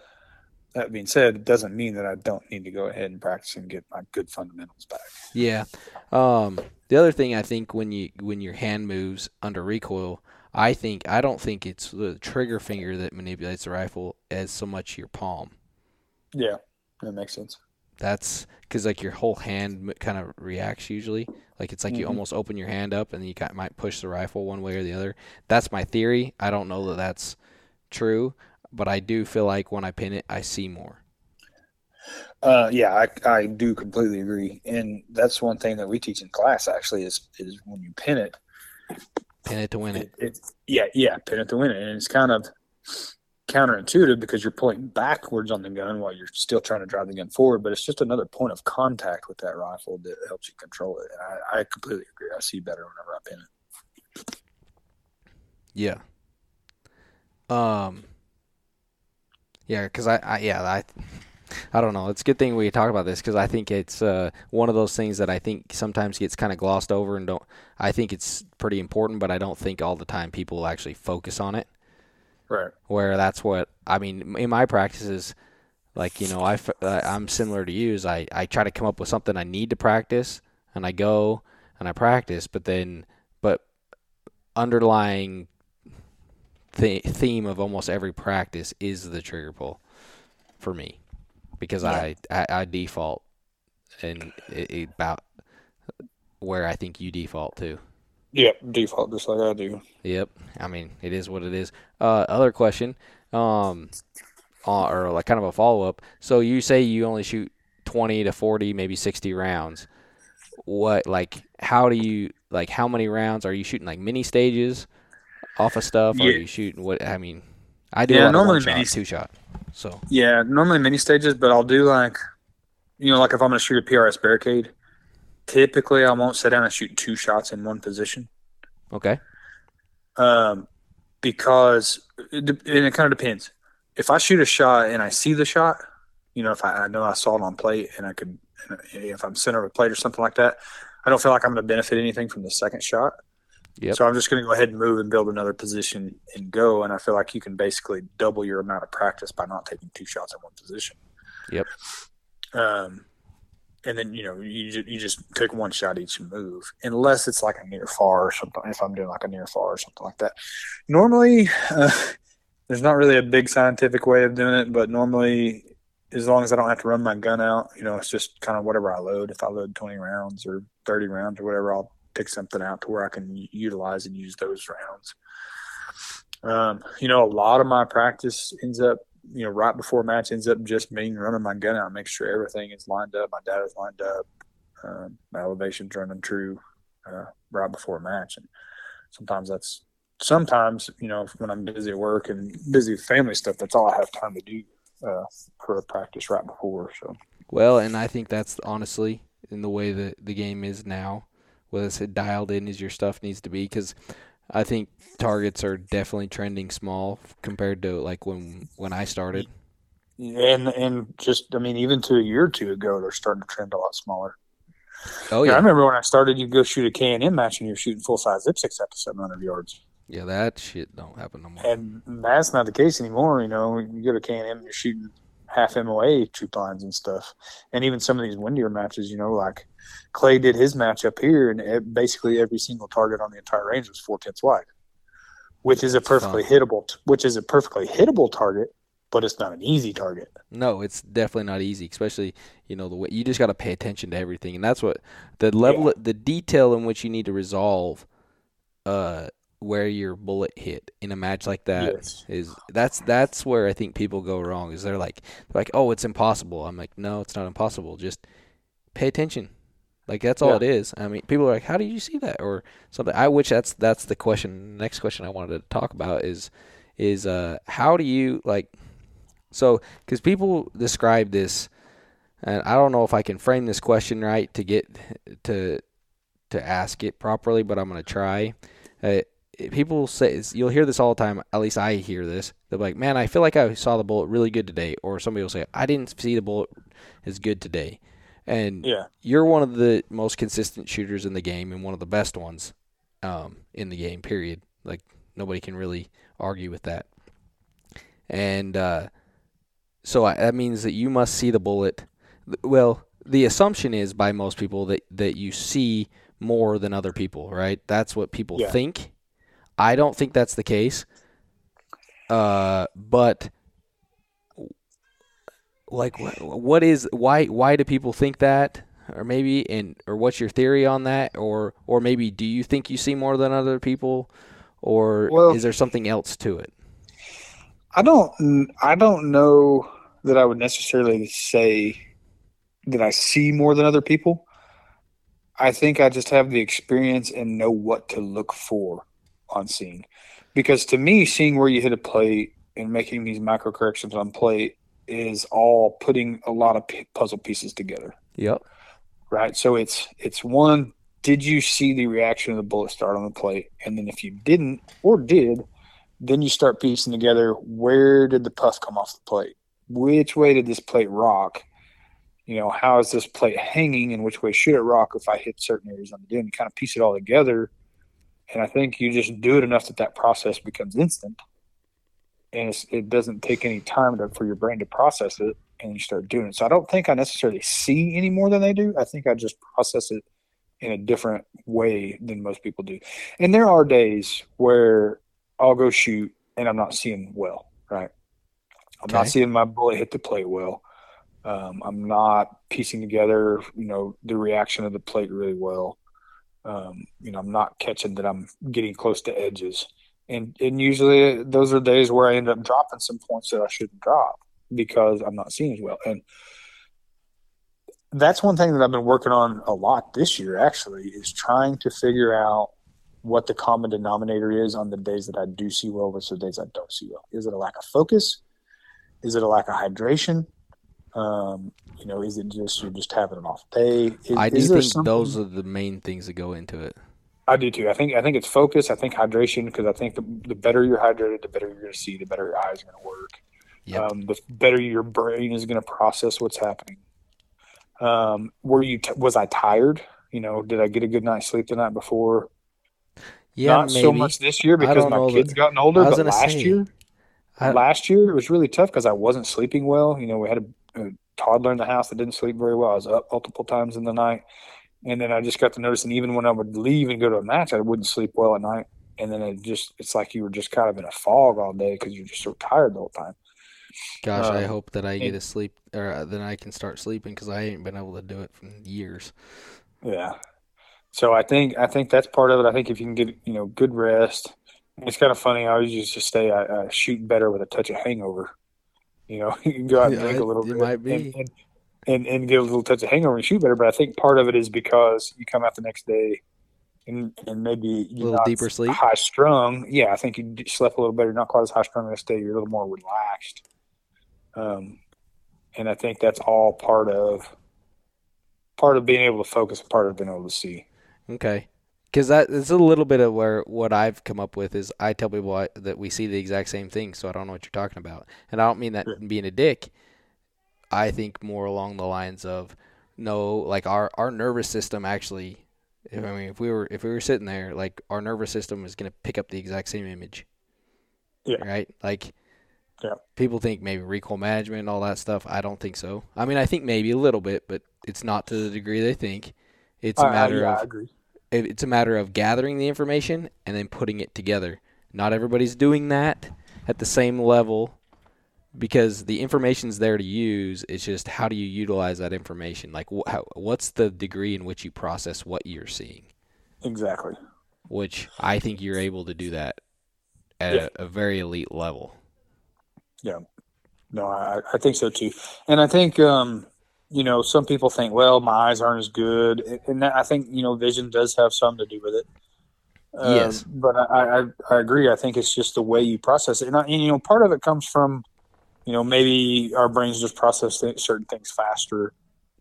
that being said, it doesn't mean that I don't need to go ahead and practice and get my good fundamentals back. Yeah. Um, the other thing I think when you when your hand moves under recoil, I think I don't think it's the trigger finger that manipulates the rifle as so much your palm. Yeah, that makes sense. That's because like your whole hand kind of reacts usually. Like it's like you Mhm. almost open your hand up and you kind might push the rifle one way or the other. That's my theory. I don't know that that's true, but I do feel like when I pin it, I see more. Uh, yeah, I, I do completely agree, and that's one thing that we teach in class. Actually, is is when you pin it, Pin it to win it. it, it yeah, yeah, pin it to win it, and it's kind of counterintuitive because you're pointing backwards on the gun while you're still trying to drive the gun forward. But it's just another point of contact with that rifle that helps you control it. And I, I completely agree. I see better whenever I pin it. Yeah. Um. Yeah, because I, I, yeah, I, I don't know. It's a good thing we talk about this because I think it's uh, one of those things that I think sometimes gets kind of glossed over and don't. I think it's pretty important, but I don't think all the time people actually focus on it. Right. Where that's what I mean in my practices. Like you know, I uh, I'm similar to you. Is I I try to come up with something I need to practice, and I go and I practice, but then but underlying the theme of almost every practice is the trigger pull for me because I, I I default and it, it about where I think you default to. Yep. Default, just like I do. Yep. I mean, it is what it is. Uh, other question, um, uh, or like kind of a follow up. So you say you only shoot twenty to forty, maybe sixty rounds. What like? How do you like? How many rounds are you shooting? Like mini stages off of stuff? Or are you shooting what? I mean, I do Yeah, a lot normally of one mini- shot, two shot. So Yeah, normally mini stages, but I'll do like, you know, like if I'm going to shoot a PRS barricade, typically I won't sit down and shoot two shots in one position. okay, um, because it, and it kind of depends. If I shoot a shot and I see the shot, you know, if I, I know I saw it on plate and I could, if I'm center of a plate or something like that, I don't feel like I'm going to benefit anything from the second shot. Yep. So I'm just going to go ahead and move and build another position and go. And I feel like you can basically double your amount of practice by not taking two shots in one position. Yep. Um, and then you know you just, you just take one shot each move, unless it's like a near far or something. If I'm doing like a near far or something like that, normally uh, there's not really a big scientific way of doing it, but normally as long as I don't have to run my gun out, you know, it's just kind of whatever I load. If I load 20 rounds or 30 rounds or whatever, I'll pick something out to where I can utilize and use those rounds. Um, you know, a lot of my practice ends up, you know, right before match ends up just me running my gun out, make sure everything is lined up, my data's lined up, um, my elevation's running true uh, right before a match. And sometimes that's, sometimes, you know, when I'm busy at work and busy with family stuff, that's all I have time to do uh, for a practice right before. So, Well, and I think that's honestly in the way that the game is now, whether it's dialed in as your stuff needs to be, because I think targets are definitely trending small compared to like when when I started. and and just I mean, even to a year or two ago, they're starting to trend a lot smaller. Oh Yeah, I remember when I started, you'd go shoot a K and M match, and you're shooting full size IPSC up to 700 yards, yeah, that shit don't happen no more. and that's not the case anymore. You know, you go to K and M, you're shooting half MOA troop lines and stuff. And even some of these windier matches, you know, like Clay did his match up here, and basically every single target on the entire range was four tenths wide, which is a perfectly hittable, which is a perfectly hittable target, but it's not an easy target. No, it's definitely not easy, especially you know the way you just got to pay attention to everything, and that's what the level, yeah. the detail in which you need to resolve, uh, where your bullet hit in a match like that yes. is that's that's where I think people go wrong. Is they're like they're like oh it's impossible. I'm like no, it's not impossible. Just pay attention. Like that's all yeah. it is. I mean, people are like, "How did you see that?" or something. I wish that's that's the question. Next question I wanted to talk about is is uh how do you like so because people describe this, and I don't know if I can frame this question right to get to to ask it properly, but I'm gonna try. Uh, people say you'll hear this all the time. At least I hear this. They're like, "Man, I feel like I saw the bullet really good today," or somebody will say, "I didn't see the bullet as good today." And yeah. you're one of the most consistent shooters in the game and one of the best ones um, in the game. Period. Like nobody can really argue with that. And uh, so I, that means that you must see the bullet. Well, the assumption is by most people that that you see more than other people, right? That's what people yeah. think. I don't think that's the case. Uh, but like, what is why? Why do people think that? Or maybe, and or what's your theory on that? Or or maybe, do you think you see more than other people, or well, is there something else to it? I don't. I don't know that I would necessarily say that I see more than other people. I think I just have the experience and know what to look for on seeing. Because to me, seeing where you hit a plate and making these micro corrections on plate is all putting a lot of p- puzzle pieces together. Yep. Right. So it's it's one. Did you see the reaction of the bullet start on the plate? And then if you didn't or did, then you start piecing together where did the puff come off the plate? Which way did this plate rock? You know, how is this plate hanging and which way should it rock if I hit certain areas on the dune? You kind of piece it all together and I think you just do it enough that that process becomes instant, and it doesn't take any time to, for your brain to process it, and you start doing it. So I don't think I necessarily see any more than they do. I think I just process it in a different way than most people do. And there are days where I'll go shoot and I'm not seeing well, right? I'm okay. not seeing my bullet hit the plate well. Um, I'm not piecing together, you know, the reaction of the plate really well um, you know, I'm not catching that I'm getting close to edges. And, and usually those are days where I end up dropping some points that I shouldn't drop because I'm not seeing as well. And that's one thing that I've been working on a lot this year, actually, is trying to figure out what the common denominator is on the days that I do see well versus the days I don't see well. Is it a lack of focus? Is it a lack of hydration? Um, you know, is it just you're just having an off day? Is, I do think something? those are the main things that go into it. I do too. I think I think it's focus. I think hydration because I think the, the better you're hydrated, the better you're going to see, the better your eyes are going to work. Yep. Um, the better your brain is going to process what's happening. Um, were you t- was I tired? You know, did I get a good night's sleep the night before? Yeah, not maybe. so much this year because my kids that, gotten older. But last say, year, I, last year it was really tough because I wasn't sleeping well. You know, we had a a toddler in the house that didn't sleep very well. I was up multiple times in the night. And then I just got to noticing even when I would leave and go to a match, I wouldn't sleep well at night. And then it just, it's like you were just kind of in a fog all day because you're just so tired the whole time. Gosh, I um, hope that I get a sleep or uh, then I can start sleeping because I ain't been able to do it for years. Yeah. So I think, I think that's part of it. I think if you can get, you know, good rest, it's kind of funny. I always used to say I, I shoot better with a touch of hangover you know, you can go out and drink a little it bit. might be. And, and, and, and get a little touch of hangover and shoot better. But I think part of it is because you come out the next day and, and maybe you're a little deeper sleep, high strung. Yeah, I think you slept a little better. Not quite as high strung the next day. You're a little more relaxed. Um, and I think that's all part of part of being able to focus, part of being able to see. Okay because that is a little bit of where what I've come up with is I tell people I, that we see the exact same thing, so I don't know what you're talking about, and I don't mean that being a dick. I think more along the lines of no, like our our nervous system actually. If, I mean, if we were if we were sitting there, like our nervous system is going to pick up the exact same image. Yeah. Right. Like Yeah. People think maybe recoil management and all that stuff. I don't think so. I mean, I think maybe a little bit, but it's not to the degree they think. It's a matter yeah, I of it's a matter of gathering the information and then putting it together. Not everybody's doing that at the same level because the information's there to use. It's just how do you utilize that information? Like wh- how, what's the degree in which you process what you're seeing? Exactly. Which I think you're able to do that at Yeah. a, a very elite level. Yeah. No, I, I think so too. And I think, um, you know, some people think, well, my eyes aren't as good. And that, I think, you know, vision does have something to do with it. Um, Yes. But I, I, I agree. I think it's just the way you process it. And, I, and, you know, part of it comes from, you know, maybe our brains just process th- certain things faster.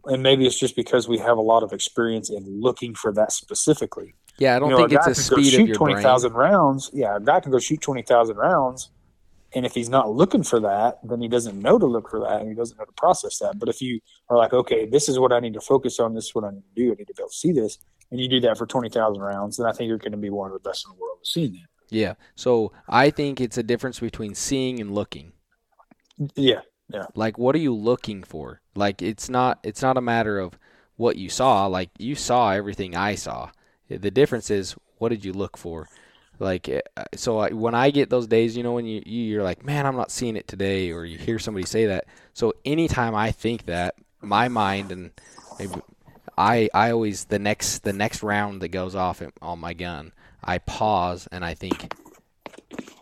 And maybe it's just because we have a lot of experience in looking for that specifically. Yeah, I don't you know, think a it's a speed of shoot your twenty brain. thousand rounds. Yeah, a guy can go shoot twenty thousand rounds, and if he's not looking for that, then he doesn't know to look for that, and he doesn't know to process that. But if you are like, okay, this is what I need to focus on, this is what I need to do, I need to be able to see this, and you do that for twenty thousand rounds, then I think you're going to be one of the best in the world at seeing that. Yeah. So I think it's a difference between seeing and looking. Yeah, Yeah. Like what are you looking for? Like it's not it's not a matter of what you saw. Like you saw everything I saw. The difference is what did you look for? Like uh, so I, when I get those days, you know when you you- you're like, "Man, I'm not seeing it today," or you hear somebody say that. So anytime I think that, my mind and maybe I I always the next the next round that goes off on my gun, I pause and I think,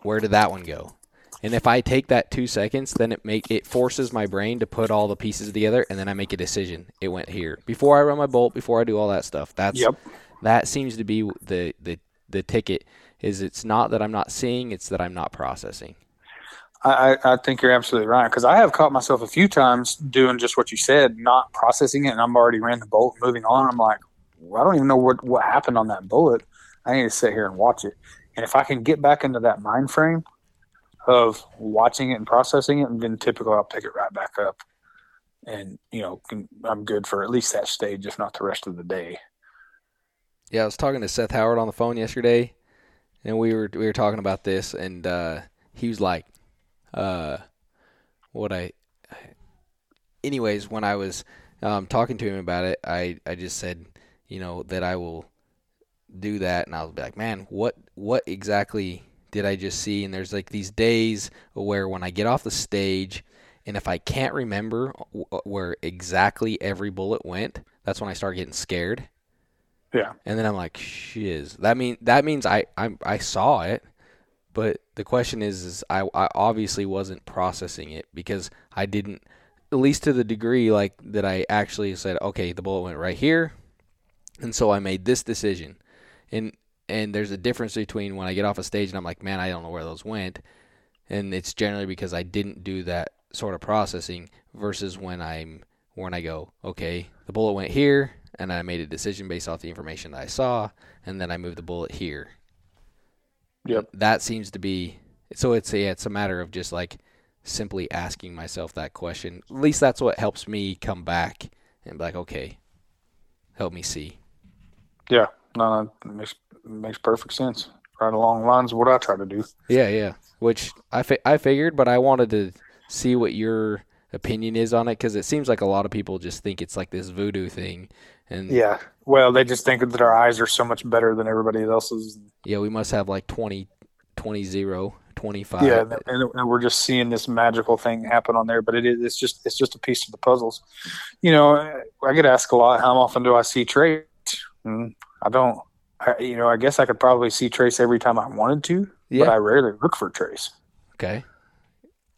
where did that one go? And if I take that two seconds, then it make it forces my brain to put all the pieces together, and then I make a decision. It went here before I run my bolt, before I do all that stuff. That's Yep. that seems to be the the the ticket. Is it's not that I'm not seeing, it's that I'm not processing. I, I think you're absolutely right because I have caught myself a few times doing just what you said, not processing it, and I'm already ran the bolt, moving on. I'm like, well, I don't even know what what happened on that bullet. I need to sit here and watch it. And if I can get back into that mind frame of watching it and processing it, then typically I'll pick it right back up, and you know I'm good for at least that stage, if not the rest of the day. Yeah, I was talking to Seth Howard on the phone yesterday, and we were we were talking about this, and uh, he was like, uh, "What I." Anyways, when I was um, talking to him about it, I I just said, you know, that I will do that, and I'll be like, "Man, what what exactly did I just see?" And there's like these days where when I get off the stage, and if I can't remember where exactly every bullet went, that's when I start getting scared. Yeah. And then I'm like, shiz. That mean that means I I I saw it, but the question is, is I I obviously wasn't processing it because I didn't, at least to the degree like that I actually said, okay, the bullet went right here, and so I made this decision, and and there's a difference between when I get off a stage and I'm like, man, I don't know where those went, and it's generally because I didn't do that sort of processing versus when I'm when I go, okay, the bullet went here, and I made a decision based off the information that I saw, and then I moved the bullet here. Yep. That seems to be so. It's a, it's a matter of just like simply asking myself that question. At least that's what helps me come back and be like, okay, help me see. Yeah, no, no, it makes makes perfect sense. Right along the lines of what I try to do. Yeah, yeah. Which I fi- I figured, but I wanted to see what your opinion is on it because it seems like a lot of people just think it's like this voodoo thing, and Yeah. Well, they just think that our eyes are so much better than everybody else's. yeah, we must have like 20, 20 0, 25. Yeah, and, and we're just seeing this magical thing happen on there, but it is it's just it's just a piece of the puzzles. You know, I get asked a lot, how often do I see Trace? Mm, I don't. I, you know, I guess I could probably see Trace every time I wanted to, Yeah. but I rarely look for Trace. Okay.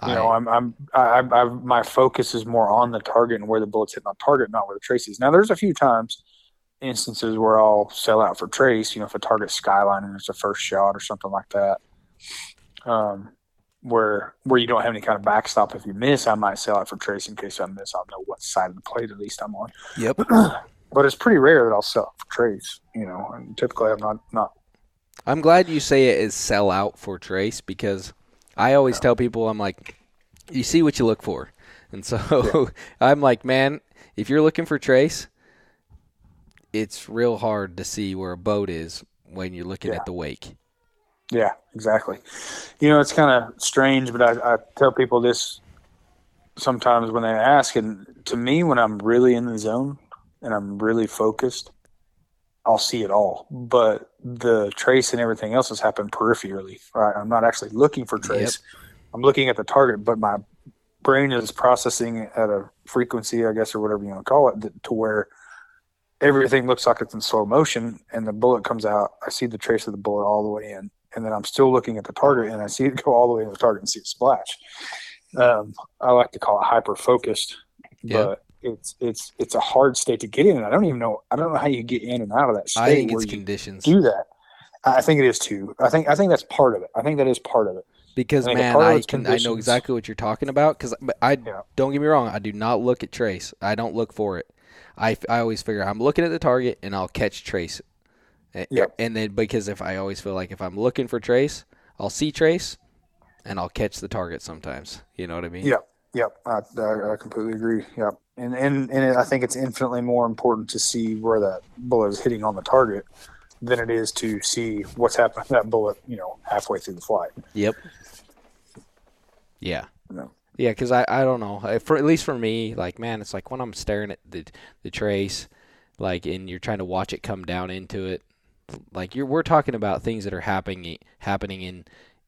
You I- know, I'm I'm I, I, I my focus is more on the target and where the bullets hit on target, not where the trace is. Now, there's a few times, instances where I'll sell out for trace. You know, if a target skyline and it's a first shot or something like that, um, where where you don't have any kind of backstop. If you miss, I might sell out for trace in case I miss. I'll know what side of the plate at least I'm on. Yep. But it's pretty rare that I'll sell for trace. You know, and typically I'm not not. I'm glad you say it is sell out for Trace because I always tell people I'm like, you see what you look for, and so I'm like, man, if you're looking for Trace, it's real hard to see where a boat is when you're looking Yeah. at the wake. Yeah, exactly. You know, it's kind of strange, but I, I tell people this sometimes when they ask, and to me, when I'm really in the zone and I'm really focused, I'll see it all. But the trace and everything else has happened peripherally. Right? I'm not actually looking for trace. I'm looking at the target, but my brain is processing at a frequency, I guess, or whatever you want to call it, to where everything looks like it's in slow motion, and the bullet comes out. I see the trace of the bullet all the way in, and then I'm still looking at the target, and I see it go all the way to the target and see it splash. Um, I like to call it hyper focused, Yeah. but it's it's it's a hard state to get in. And I don't even know I don't know how you get in and out of that state. I think it's conditions do that. I think it is too. I think I think that's part of it. I think that is part of it. because I man, I can I know exactly what you're talking about. Because I Yeah. don't get me wrong, I do not look at trace. I don't look for it. I, I always figure I'm looking at the target and I'll catch trace. Yep. And then because if I always feel like if I'm looking for trace, I'll see trace, and I'll catch the target sometimes. You know what I mean? Yep. Yep. I, I, I completely agree. Yep. And and and I think it's infinitely more important to see where that bullet is hitting on the target than it is to see what's happening to that bullet. You know, halfway through the flight. Yep. Yeah. No. Yeah, because I, I don't know. For at least for me, like man, it's like when I'm staring at the the trace, like and you're trying to watch it come down into it. Like you're we're talking about things that are happening happening in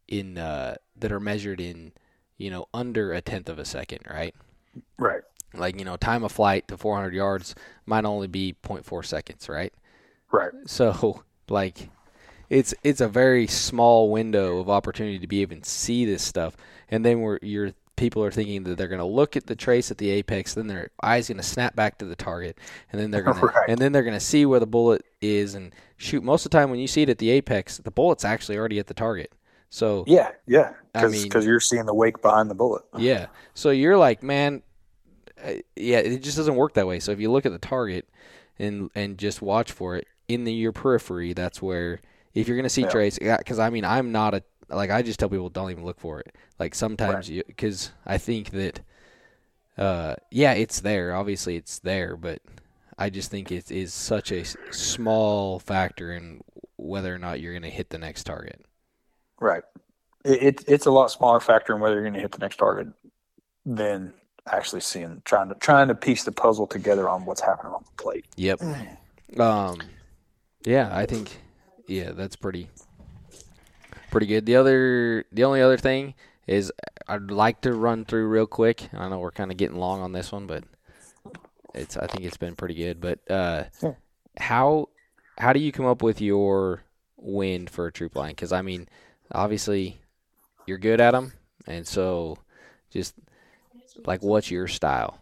in uh, that are measured in you know under a tenth of a second, right? Right. Like you know, time of flight to 400 yards might only be 0.4 seconds, right? Right. So like it's it's a very small window of opportunity to be able to see this stuff. And then where your people are thinking that they're going to look at the trace at the apex, then their eyes going to snap back to the target, and then they're going to Right. and then they're going to see where the bullet is and shoot. Most of the time when you see it at the apex, the bullet's actually already at the target. So Yeah. Yeah. I Because mean- you're seeing the wake behind the bullet. yeah. So you're like, man, yeah, it just doesn't work that way. So if you look at the target and and just watch for it in the your periphery, that's where if you're gonna see Yeah. trace, because I mean, I'm not a like I just tell people don't even look for it. Like sometimes you because I think that, uh, yeah, it's there. Obviously, it's there, but I just think it is such a small factor in whether or not you're gonna hit the next target. Right. It, it it's a lot smaller factor in whether you're going to hit the next target than actually seeing trying to trying to piece the puzzle together on what's happening on the plate. Yep. Um, yeah, I think, yeah, that's pretty, pretty good. The other, the only other thing is I'd like to run through real quick. I know we're kind of getting long on this one, but it's, I think it's been pretty good. But uh, Yeah. how, how do you come up with your wind for a troop line? Because I mean, obviously, you're good at them, and so just like, what's your style?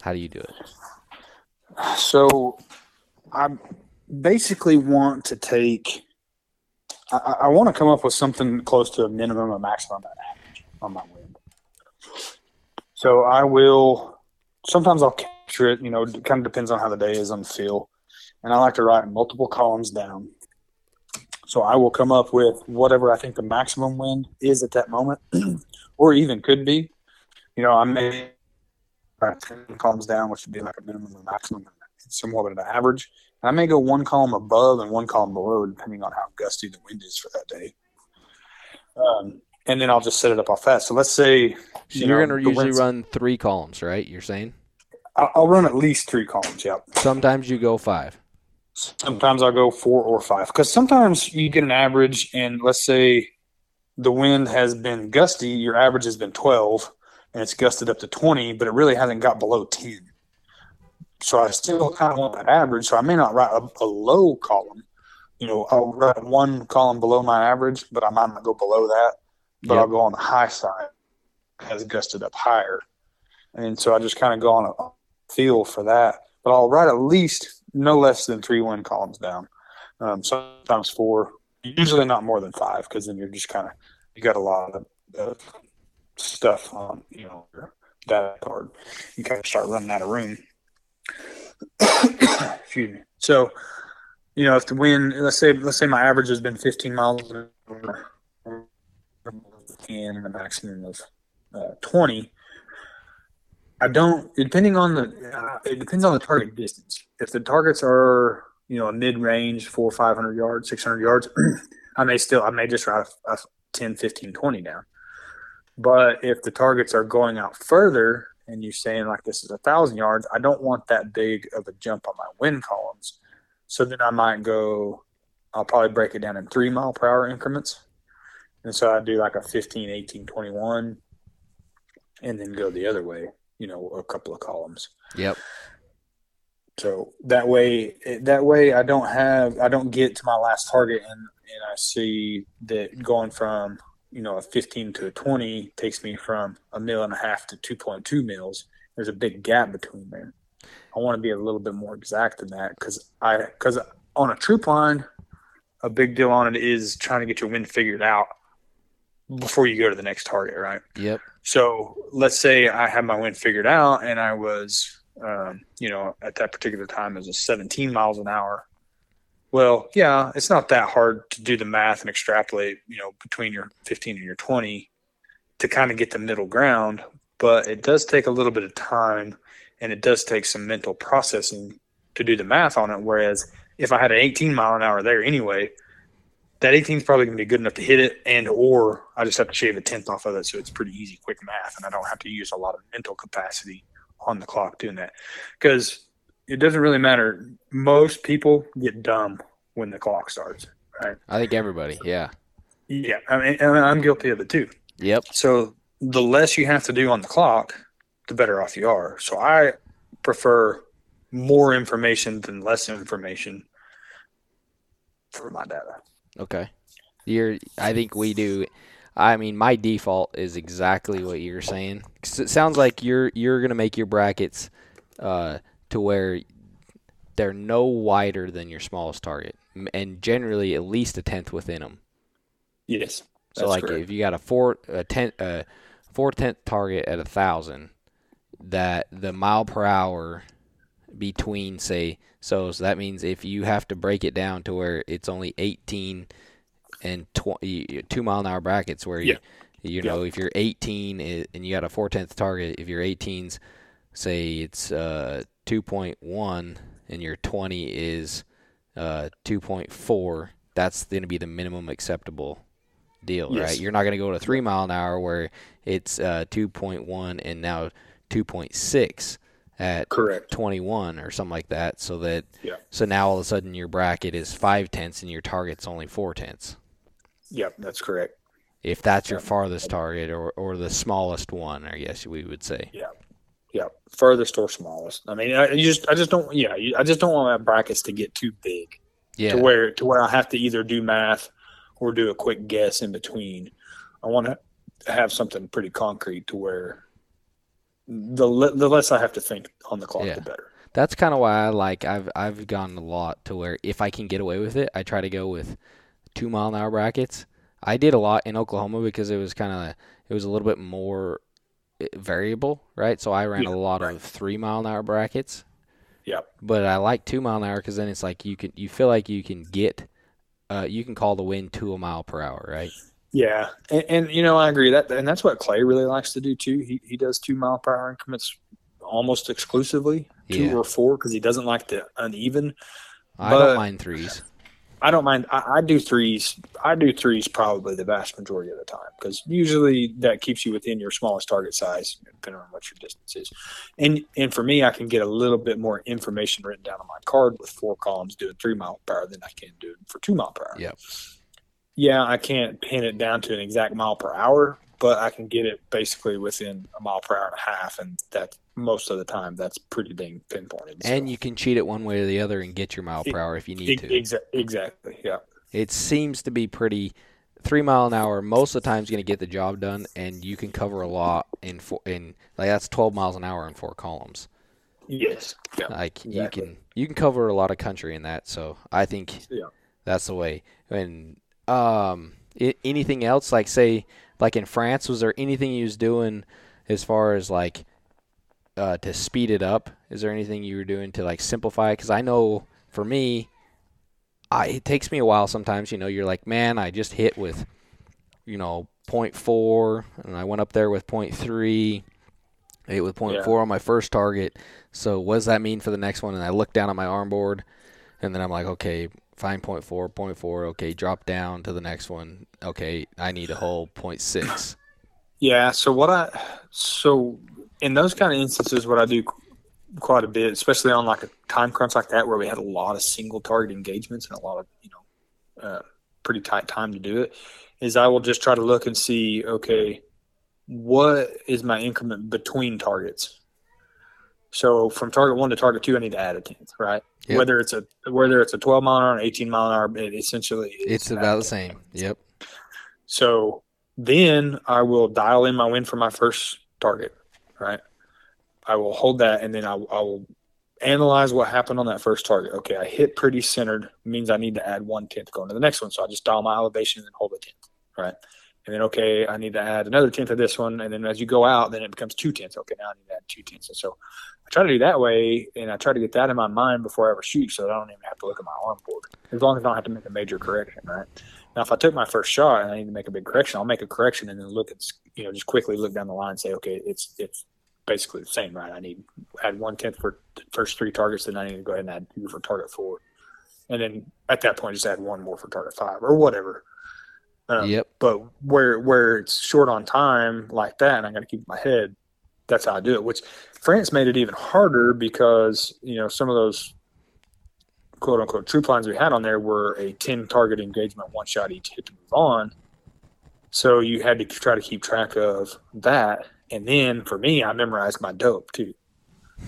How do you do it? So I basically want to take. I, I want to come up with something close to a minimum, a maximum, and average on my wind. So I will. Sometimes I'll capture it. You know, it kind of depends on how the day is on the feel, and I like to write multiple columns down. So I will come up with whatever I think the maximum wind is at that moment, or even could be. You know, I may write ten columns down, which would be like a minimum and maximum, somewhat of an average. And I may go one column above and one column below, depending on how gusty the wind is for that day. Um, and then I'll just set it up off fast. So let's say So you you're gonna usually run three columns, right? You're saying I'll, I'll run at least three columns. Yep. sometimes you go five. Sometimes I'll go four or five because sometimes you get an average, and let's say the wind has been gusty, your average has been 12, and it's gusted up to 20, but it really hasn't got below 10. So I still kind of want that average. So I may not write a, a low column. You know, I'll write one column below my average, but I might not go below that. But Yep. I'll go on the high side, has gusted up higher, and so I just kind of go on a feel for that. But I'll write at least no less than three wind columns down. Um, sometimes four, usually not more than five, because then you're just kind of you got a lot of, of stuff on you know your data card. You kind of start running out of room. Excuse me. So, you know, if the wind, let's say, let's say my average has been 15 miles an hour, and a maximum of uh, 20. I don't, depending on the, uh, it depends on the target distance. If the targets are, you know, a mid range, four, 500 yards, 600 yards, I may still, I may just ride a, a 10, 15, 20 down. But if the targets are going out further and you're saying like this is a thousand yards, I don't want that big of a jump on my wind columns. So then I might go, I'll probably break it down in three mile per hour increments. And so I do like a 15, 18, 21, and then go the other way, you know, a couple of columns. Yep. So that way, that way I don't have, I don't get to my last target and, and I see that going from, you know, a 15 to a 20 takes me from a mil and a half to 2.2 mils. There's a big gap between there. I want to be a little bit more exact than that because I, because on a troop line, a big deal on it is trying to get your wind figured out before you go to the next target, right? Yep. So let's say I had my wind figured out and I was, um, you know, at that particular time it was 17 miles an hour. Well, yeah, it's not that hard to do the math and extrapolate, you know, between your 15 and your 20 to kind of get the middle ground, but it does take a little bit of time and it does take some mental processing to do the math on it. Whereas if I had an 18 mile an hour there anyway, that 18 is probably going to be good enough to hit it, and or I just have to shave a tenth off of it, so it's pretty easy, quick math, and I don't have to use a lot of mental capacity on the clock doing that. Because it doesn't really matter. Most people get dumb when the clock starts, right? I think everybody. Yeah. Yeah, I mean, and I'm guilty of it too. Yep. So the less you have to do on the clock, the better off you are. So I prefer more information than less information for my data. Okay. You're. I think we do. I mean, my default is exactly what you're saying. 'Cause it sounds like you're you're gonna make your brackets uh, to where they're no wider than your smallest target, and generally at least a tenth within them. Yes. So like correct. if you got a four a ten uh, four tenth target at a thousand, that the mile per hour between say so so that means if you have to break it down to where it's only eighteen and twenty two mile an hour brackets where Yeah. you you know if you're eighteen and you got a four tenth target if your 18's say it's uh two point one and your twenty is uh two point four that's going to be the minimum acceptable deal, Yes. right? You're not going to go to three mile an hour where it's uh, 2.1 and now 2.6 at Correct. 21 or something like that. So that Yeah. so now all of a sudden your bracket is five tenths and your target's only four tenths. Yep, that's correct. If that's your farthest target or, or the smallest one, I guess we would say. Yep, furthest or smallest. I mean, I you just I just don't yeah, you- I just don't want my brackets to get too big Yeah. to where to where I have to either do math or do a quick guess in between. I want to have something pretty concrete to where the le- the less I have to think on the clock, Yeah. the better. That's kind of why I like I've I've gone a lot to where if I can get away with it, I try to go with two mile an hour brackets. I did a lot in Oklahoma because it was kind of it was a little bit more variable, right? So I ran Yeah, a lot right. of three mile an hour brackets. Yep. But I like two mile an hour because then it's like you can you feel like you can get uh, you can call the wind to a mile per hour, right? Yeah, and, and you know I agree that, and that's what Clay really likes to do too. He he does two mile per hour increments almost exclusively, two Yeah. or four, because he doesn't like the uneven. I But- don't mind threes. I don't mind. I, I do threes. I do threes probably the vast majority of the time because usually that keeps you within your smallest target size, depending on what your distance is. And and for me, I can get a little bit more information written down on my card with four columns doing three mile per hour than I can do for two mile per hour. Yeah. Yeah, I can't pin it down to an exact mile per hour, but I can get it basically within a mile per hour and a half, and that most of the time that's pretty dang pinpointed. And you can cheat it one way or the other and get your mile per hour if you need to. exa- exactly, yeah. It seems to be pretty three mile an hour. Most of the time is going to get the job done, and you can cover a lot in four. In like that's twelve miles an hour in four columns. Yes. Yeah. Like you can you can cover a lot of country in that. So I think Yeah. that's the way. And um, i anything else like say like in France, was there anything you was doing as far as like uh, to speed it up? Is there anything you were doing to like simplify? Because I know for me, I it takes me a while sometimes. You know, you're like, man, I just hit with, you know, 0.4, and I went up there with 0.3. I hit with 0.4 on my first target. So what does that mean for the next one? And I look down at my arm board, and then I'm like, okay, find point four, point four. Okay, drop down to the next one. Okay, I need a whole point six. Yeah. So what I so in those kind of instances, what I do quite a bit, especially on like a time crunch like that, where we had a lot of single target engagements and a lot of you know uh, pretty tight time to do it, is I will just try to look and see okay, what is my increment between targets. So from target one to target two, I need to add a tenth, right? Yep. Whether it's a whether it's a 12 mile an hour, or 18 mile an hour, it essentially It's about the same. Yep. so then I will dial in my win for my first target, right? I will hold that and then I, I will analyze what happened on that first target. Okay, I hit pretty centered, means I need to add one tenth going to the next one. So I just dial my elevation and then hold a tenth, right? And then, okay, I need to add another tenth of this one. And then as you go out, then it becomes two tenths. Okay, now I need to add two tenths. And so try to do that way and I try to get that in my mind before I ever shoot so that I don't even have to look at my arm board as long as I don't have to make a major correction, right? Now, if I took my first shot and I need to make a big correction, I'll make a correction and then look at, you know, just quickly look down the line and say, okay, it's it's basically the same, right? I need add one tenth for the first three targets, then I need to go ahead and add two for target four, and then at that point, just add one more for target five or whatever. Um, Yep. But where where it's short on time like that, and I got to keep my head. That's how I do it. Which France made it even harder because you know some of those quote unquote troop lines we had on there were a 10 target engagement, one shot each hit to move on. So you had to try to keep track of that. And then for me, I memorized my dope too.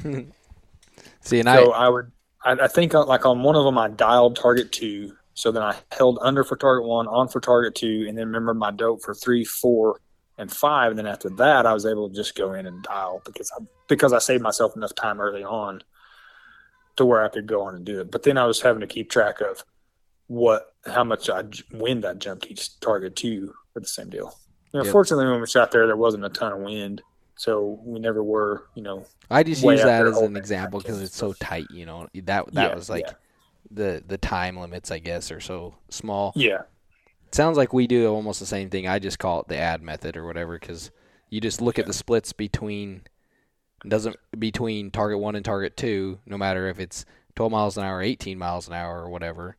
See, and So I I would, I, I think uh, like on one of them, I dialed target two. So then I held under for target one, on for target two, and then remembered my dope for three, four, and five. And then after that, I was able to just go in and dial because I because I saved myself enough time early on to where I could go on and do it. But then I was having to keep track of what how much I wind I jumped each target to for the same deal. You know, Yep. Fortunately, when we shot there, there wasn't a ton of wind, so we never were. You know, I just use that as an example because it's so tight. You know, that that Yeah, was like yeah. the the time limits, I guess, are so small. yeah, sounds like we do almost the same thing. I just call it the add method or whatever because you just look at the splits between doesn't between target one and target two, no matter if it's 12 miles an hour, 18 miles an hour, or whatever.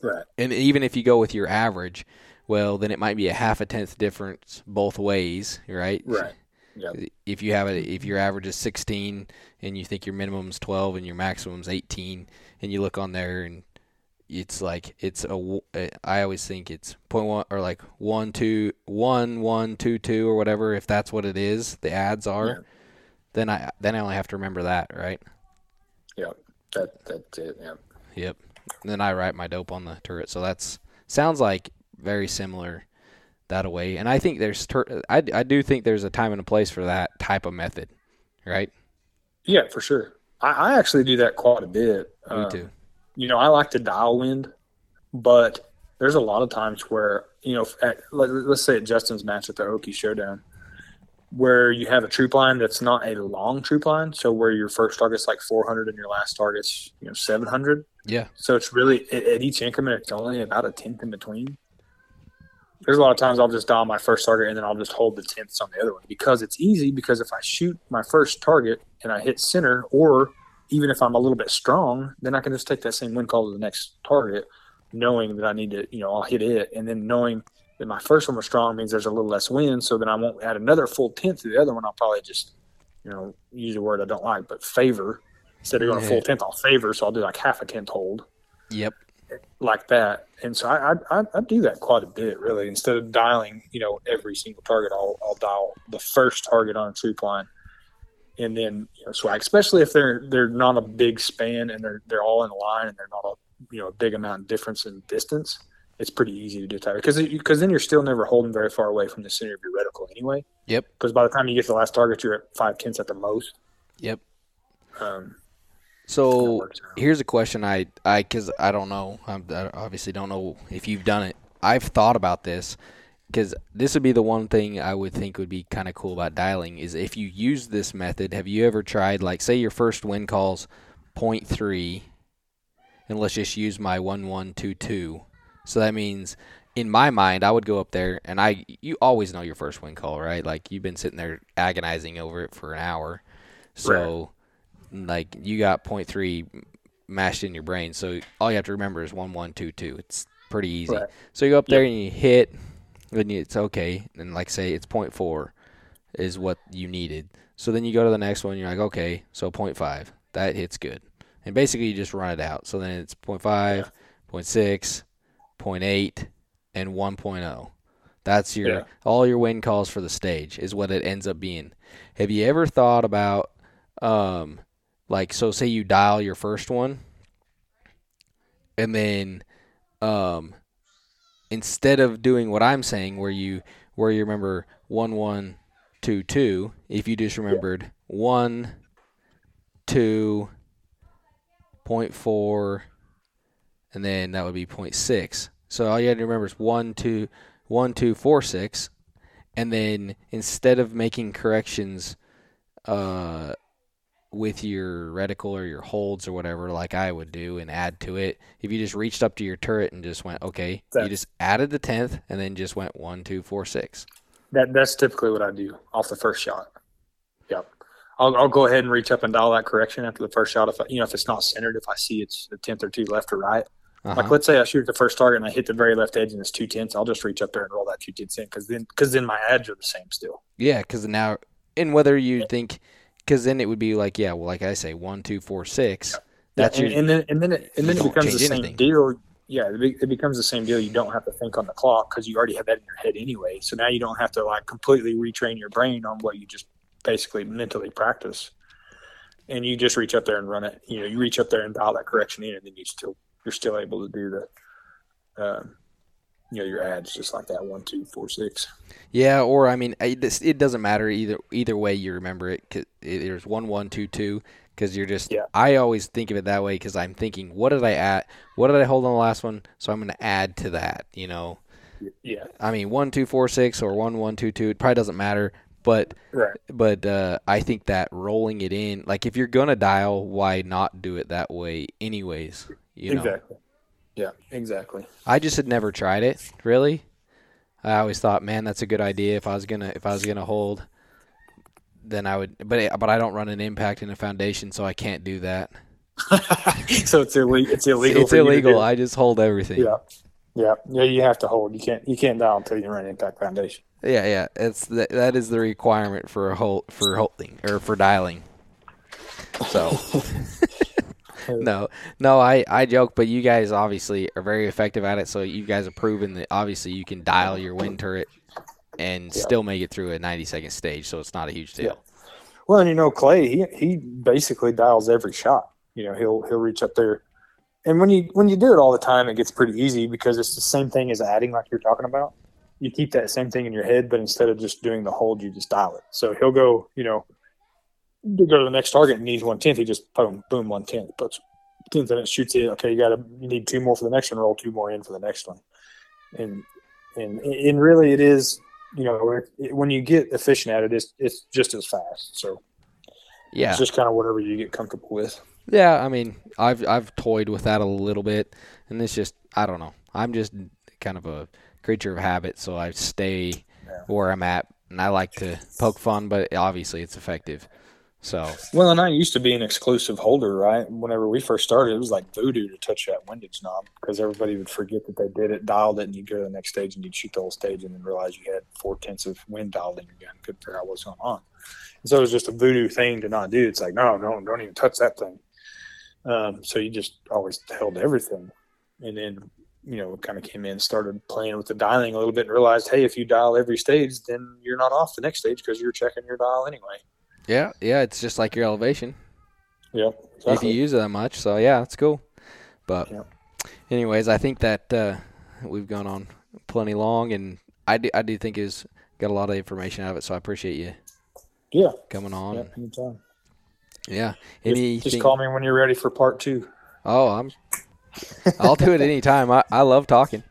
right. And even if you go with your average, well, then it might be a half a tenth difference both ways, right? Right. Yeah. If you have a if your average is 16 and you think your minimum is 12 and your maximum is 18, and you look on there and it's like it's a w- uh, always think it's point one or like one two one one two two or whatever if that's what it is the adds are Yeah. then I then I only have to remember that right yeah That that's it. Yeah. yep and then I write my dope on the turret so that's sounds like very similar that way and I think there's tur- I, I do think there's a time and a place for that type of method right Yeah, for sure. I, I actually do that quite a bit. me Um, too You know, I like to dial wind, but there's a lot of times where you know, at, let, let's say at Justin's match at the Okie Showdown, where you have a troop line that's not a long troop line, so where your first target's like 400 and your last target's you know 700. yeah So it's really at, at each increment, it's only about a tenth in between. There's a lot of times I'll just dial my first target and then I'll just hold the tenths on the other one because it's easy. Because if I shoot my first target and I hit center, or even if I'm a little bit strong, then I can just take that same wind call to the next target, knowing that I need to, you know, I'll hit it, and then knowing that my first one was strong means there's a little less wind, so then I won't add another full tenth to the other one. I'll probably just, you know, use a word I don't like, but favor instead of going a full tenth, I'll favor, so I'll do like half a tenth hold yep like that. And so I, I, I- I do that quite a bit, really. Instead of dialing, you know, every single target, I'll, I'll dial the first target on a troop line, and then you know, swag. Especially if they're they're not a big span and they're they're all in line and they're not a you know a big amount of difference in distance. It's pretty easy to do because because then you're still never holding very far away from the center of your reticle anyway. Yep. Because by the time you get to the last target, you're at five tenths at the most. yep Um, so here's a question I I because I don't know I'm, I obviously don't know if you've done it. I've thought about this because this would be the one thing I would think would be kind of cool about dialing is if you use this method. Have you ever tried like say your first wind calls 0.3, and let's just use my one one two two. So that means in my mind I would go up there and I you always know your first wind call right like you've been sitting there agonizing over it for an hour. So like you got 0.3 mashed in your brain. So all you have to remember is one one two two. It's pretty easy. Right. So you go up there and you hit, you, it's okay. And like say it's point four is what you needed. So then you go to the next one. You're like, okay, so point five that hits good, and basically you just run it out. So then it's point five, point six, point eight, and 1.0. That's your Yeah. all your win calls for the stage is what it ends up being. Have you ever thought about um like so say you dial your first one and then um instead of doing what I'm saying where you where you remember 1122 if you just remembered 1 2 point 4 and then that would be 0.6 so all you had to remember is 1 2 1 2 4 6 and then instead of making corrections uh with your reticle or your holds or whatever like I would do and add to it if you just reached up to your turret and just went okay you just added the 10th and then just went one two four six That that's typically what I do off the first shot. Yep. I'll, I'll go ahead and reach up and dial that correction after the first shot. If I, you know if it's not centered, if I see it's a tenth or two left or right. uh-huh. Like let's say I shoot the first target and I hit the very left edge and it's two tenths, I'll just reach up there and roll that two tenths in because then because then my adds are the same still. Yeah, because now, and whether you think, because then it would be like, yeah, well, like I say, one, two, four, six. That's and, your, and then and then it, and then it becomes the same anything. deal. Yeah, it, it becomes the same deal. You don't have to think on the clock because you already have that in your head anyway. So now you don't have to like completely retrain your brain on what you just basically mentally practice. And you just reach up there and run it. You know, you reach up there and dial that correction in, and then you still you're still able to do the, um, you know, your adds just like that one, two, four, six. yeah, or I mean, it doesn't matter either. Either way, you remember it there's one, one, two, two. Because you're just, Yeah. I always think of it that way because I'm thinking, what did I add? What did I hold on the last one? So I'm going to add to that. You know, Yeah, I mean, one, two, four, six, or one, one, two, two. It probably doesn't matter. But right. but uh, I think that rolling it in, like if you're gonna dial, why not do it that way, anyways? You know, exactly. Yeah, exactly. I just had never tried it really. I always thought, man, that's a good idea. If I was gonna if I was gonna hold, then I would. But but I don't run an impact in a foundation, so I can't do that. so it's illegal. It's illegal. it's for you to do illegal. I just hold everything. Yeah, yeah, yeah. You have to hold. You can't. You can't dial until you run impact foundation. yeah, yeah. It's that that is the requirement for a hold for holding or for dialing. So. no, no, I, I joke, but you guys obviously are very effective at it. So you guys have proven that obviously you can dial your wind turret and Yeah. still make it through a 90 second stage. So it's not a huge deal. Well, and you know, Clay, he he basically dials every shot. You know, he'll he'll reach up there, and when you when you do it all the time, it gets pretty easy because it's the same thing as adding, like you're talking about. You keep that same thing in your head, but instead of just doing the hold, you just dial it. So he'll go, you know, to go to the next target and needs one tenth. He just boom, boom, one tenth, puts tenth and it, shoots it. Okay, you got to you need two more for the next one. Roll two more in for the next one, and and and really, it is you know, it, it, when you get efficient at it, it's, it's just as fast. So Yeah. it's just kind of whatever you get comfortable with. Yeah. I mean, I've, I've toyed with that a little bit and it's just, I don't know. I'm just kind of a creature of habit. So I stay Yeah. where I'm at and I like to poke fun, but obviously it's effective. So Well, and I used to be an exclusive holder, right? Whenever we first started, it was like voodoo to touch that windage knob because everybody would forget that they did it, dialed it, and you'd go to the next stage and you'd shoot the whole stage and then realize you had four tenths of wind dialed in your gun, couldn't figure out what's going on. And so it was just a voodoo thing to not do. It's like, no, no, don't even touch that thing. Um, so you just always held everything. And then, you know, kind of came in, started playing with the dialing a little bit and realized, hey, if you dial every stage, then you're not off the next stage because you're checking your dial anyway. Yeah, yeah, it's just like your elevation. Yep. if you use it that much. So yeah, it's cool. But Yep. anyways, I think that uh, we've gone on plenty long, and I do, I do think is got a lot of information out of it. So I appreciate you Yeah. coming on. Yeah, anytime. Yeah. Anything? just call me when you're ready for part two. Oh, I'm. I'll do it anytime. I, I love talking.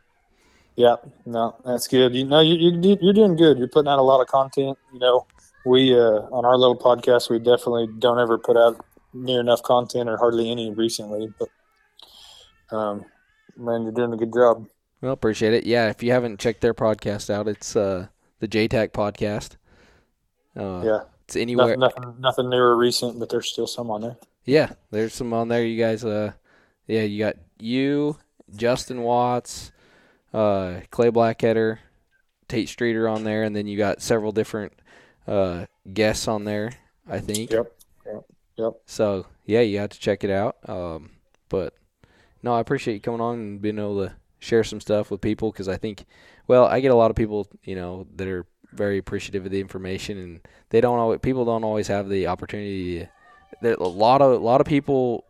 Yeah, no, that's good. You know, you, you you're doing good. You're putting out a lot of content. You know, we uh, on our little podcast, we definitely don't ever put out near enough content or hardly any recently. But um, man, you're doing a good job. Well, appreciate it. Yeah, if you haven't checked their podcast out, it's uh, the JTAC podcast. Uh, Yeah, It's anywhere. nothing, nothing, nothing new or recent, but there's still some on there. Yeah, there's some on there. You guys uh, Yeah, you got you, Justin Watts, uh, Clay Blackheader, Tate Streeter on there, and then you got several different uh, guests on there. I think. Yep. Yep. Yep. So yeah, you have to check it out. Um, but no, I appreciate you coming on and being able to share some stuff with people because I think, well, I get a lot of people, you know, that are very appreciative of the information, and they don't always people don't always have the opportunity. There a lot of a lot of people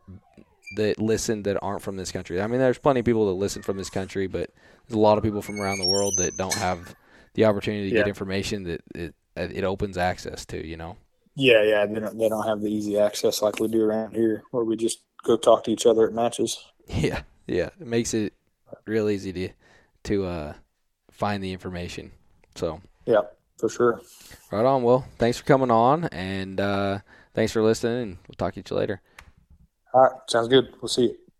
that listen that aren't from this country. I mean, there's plenty of people that listen from this country, but there's a lot of people from around the world that don't have the opportunity to Yeah. get information that it it opens access to. You know. Yeah, yeah. They don't, they don't have the easy access like we do around here, where we just go talk to each other at matches. Yeah, yeah. It makes it real easy to to uh, find the information. So Yeah, for sure. right on. Well, thanks for coming on, and uh, thanks for listening. And we'll talk to you later. All right, sounds good. We'll see you.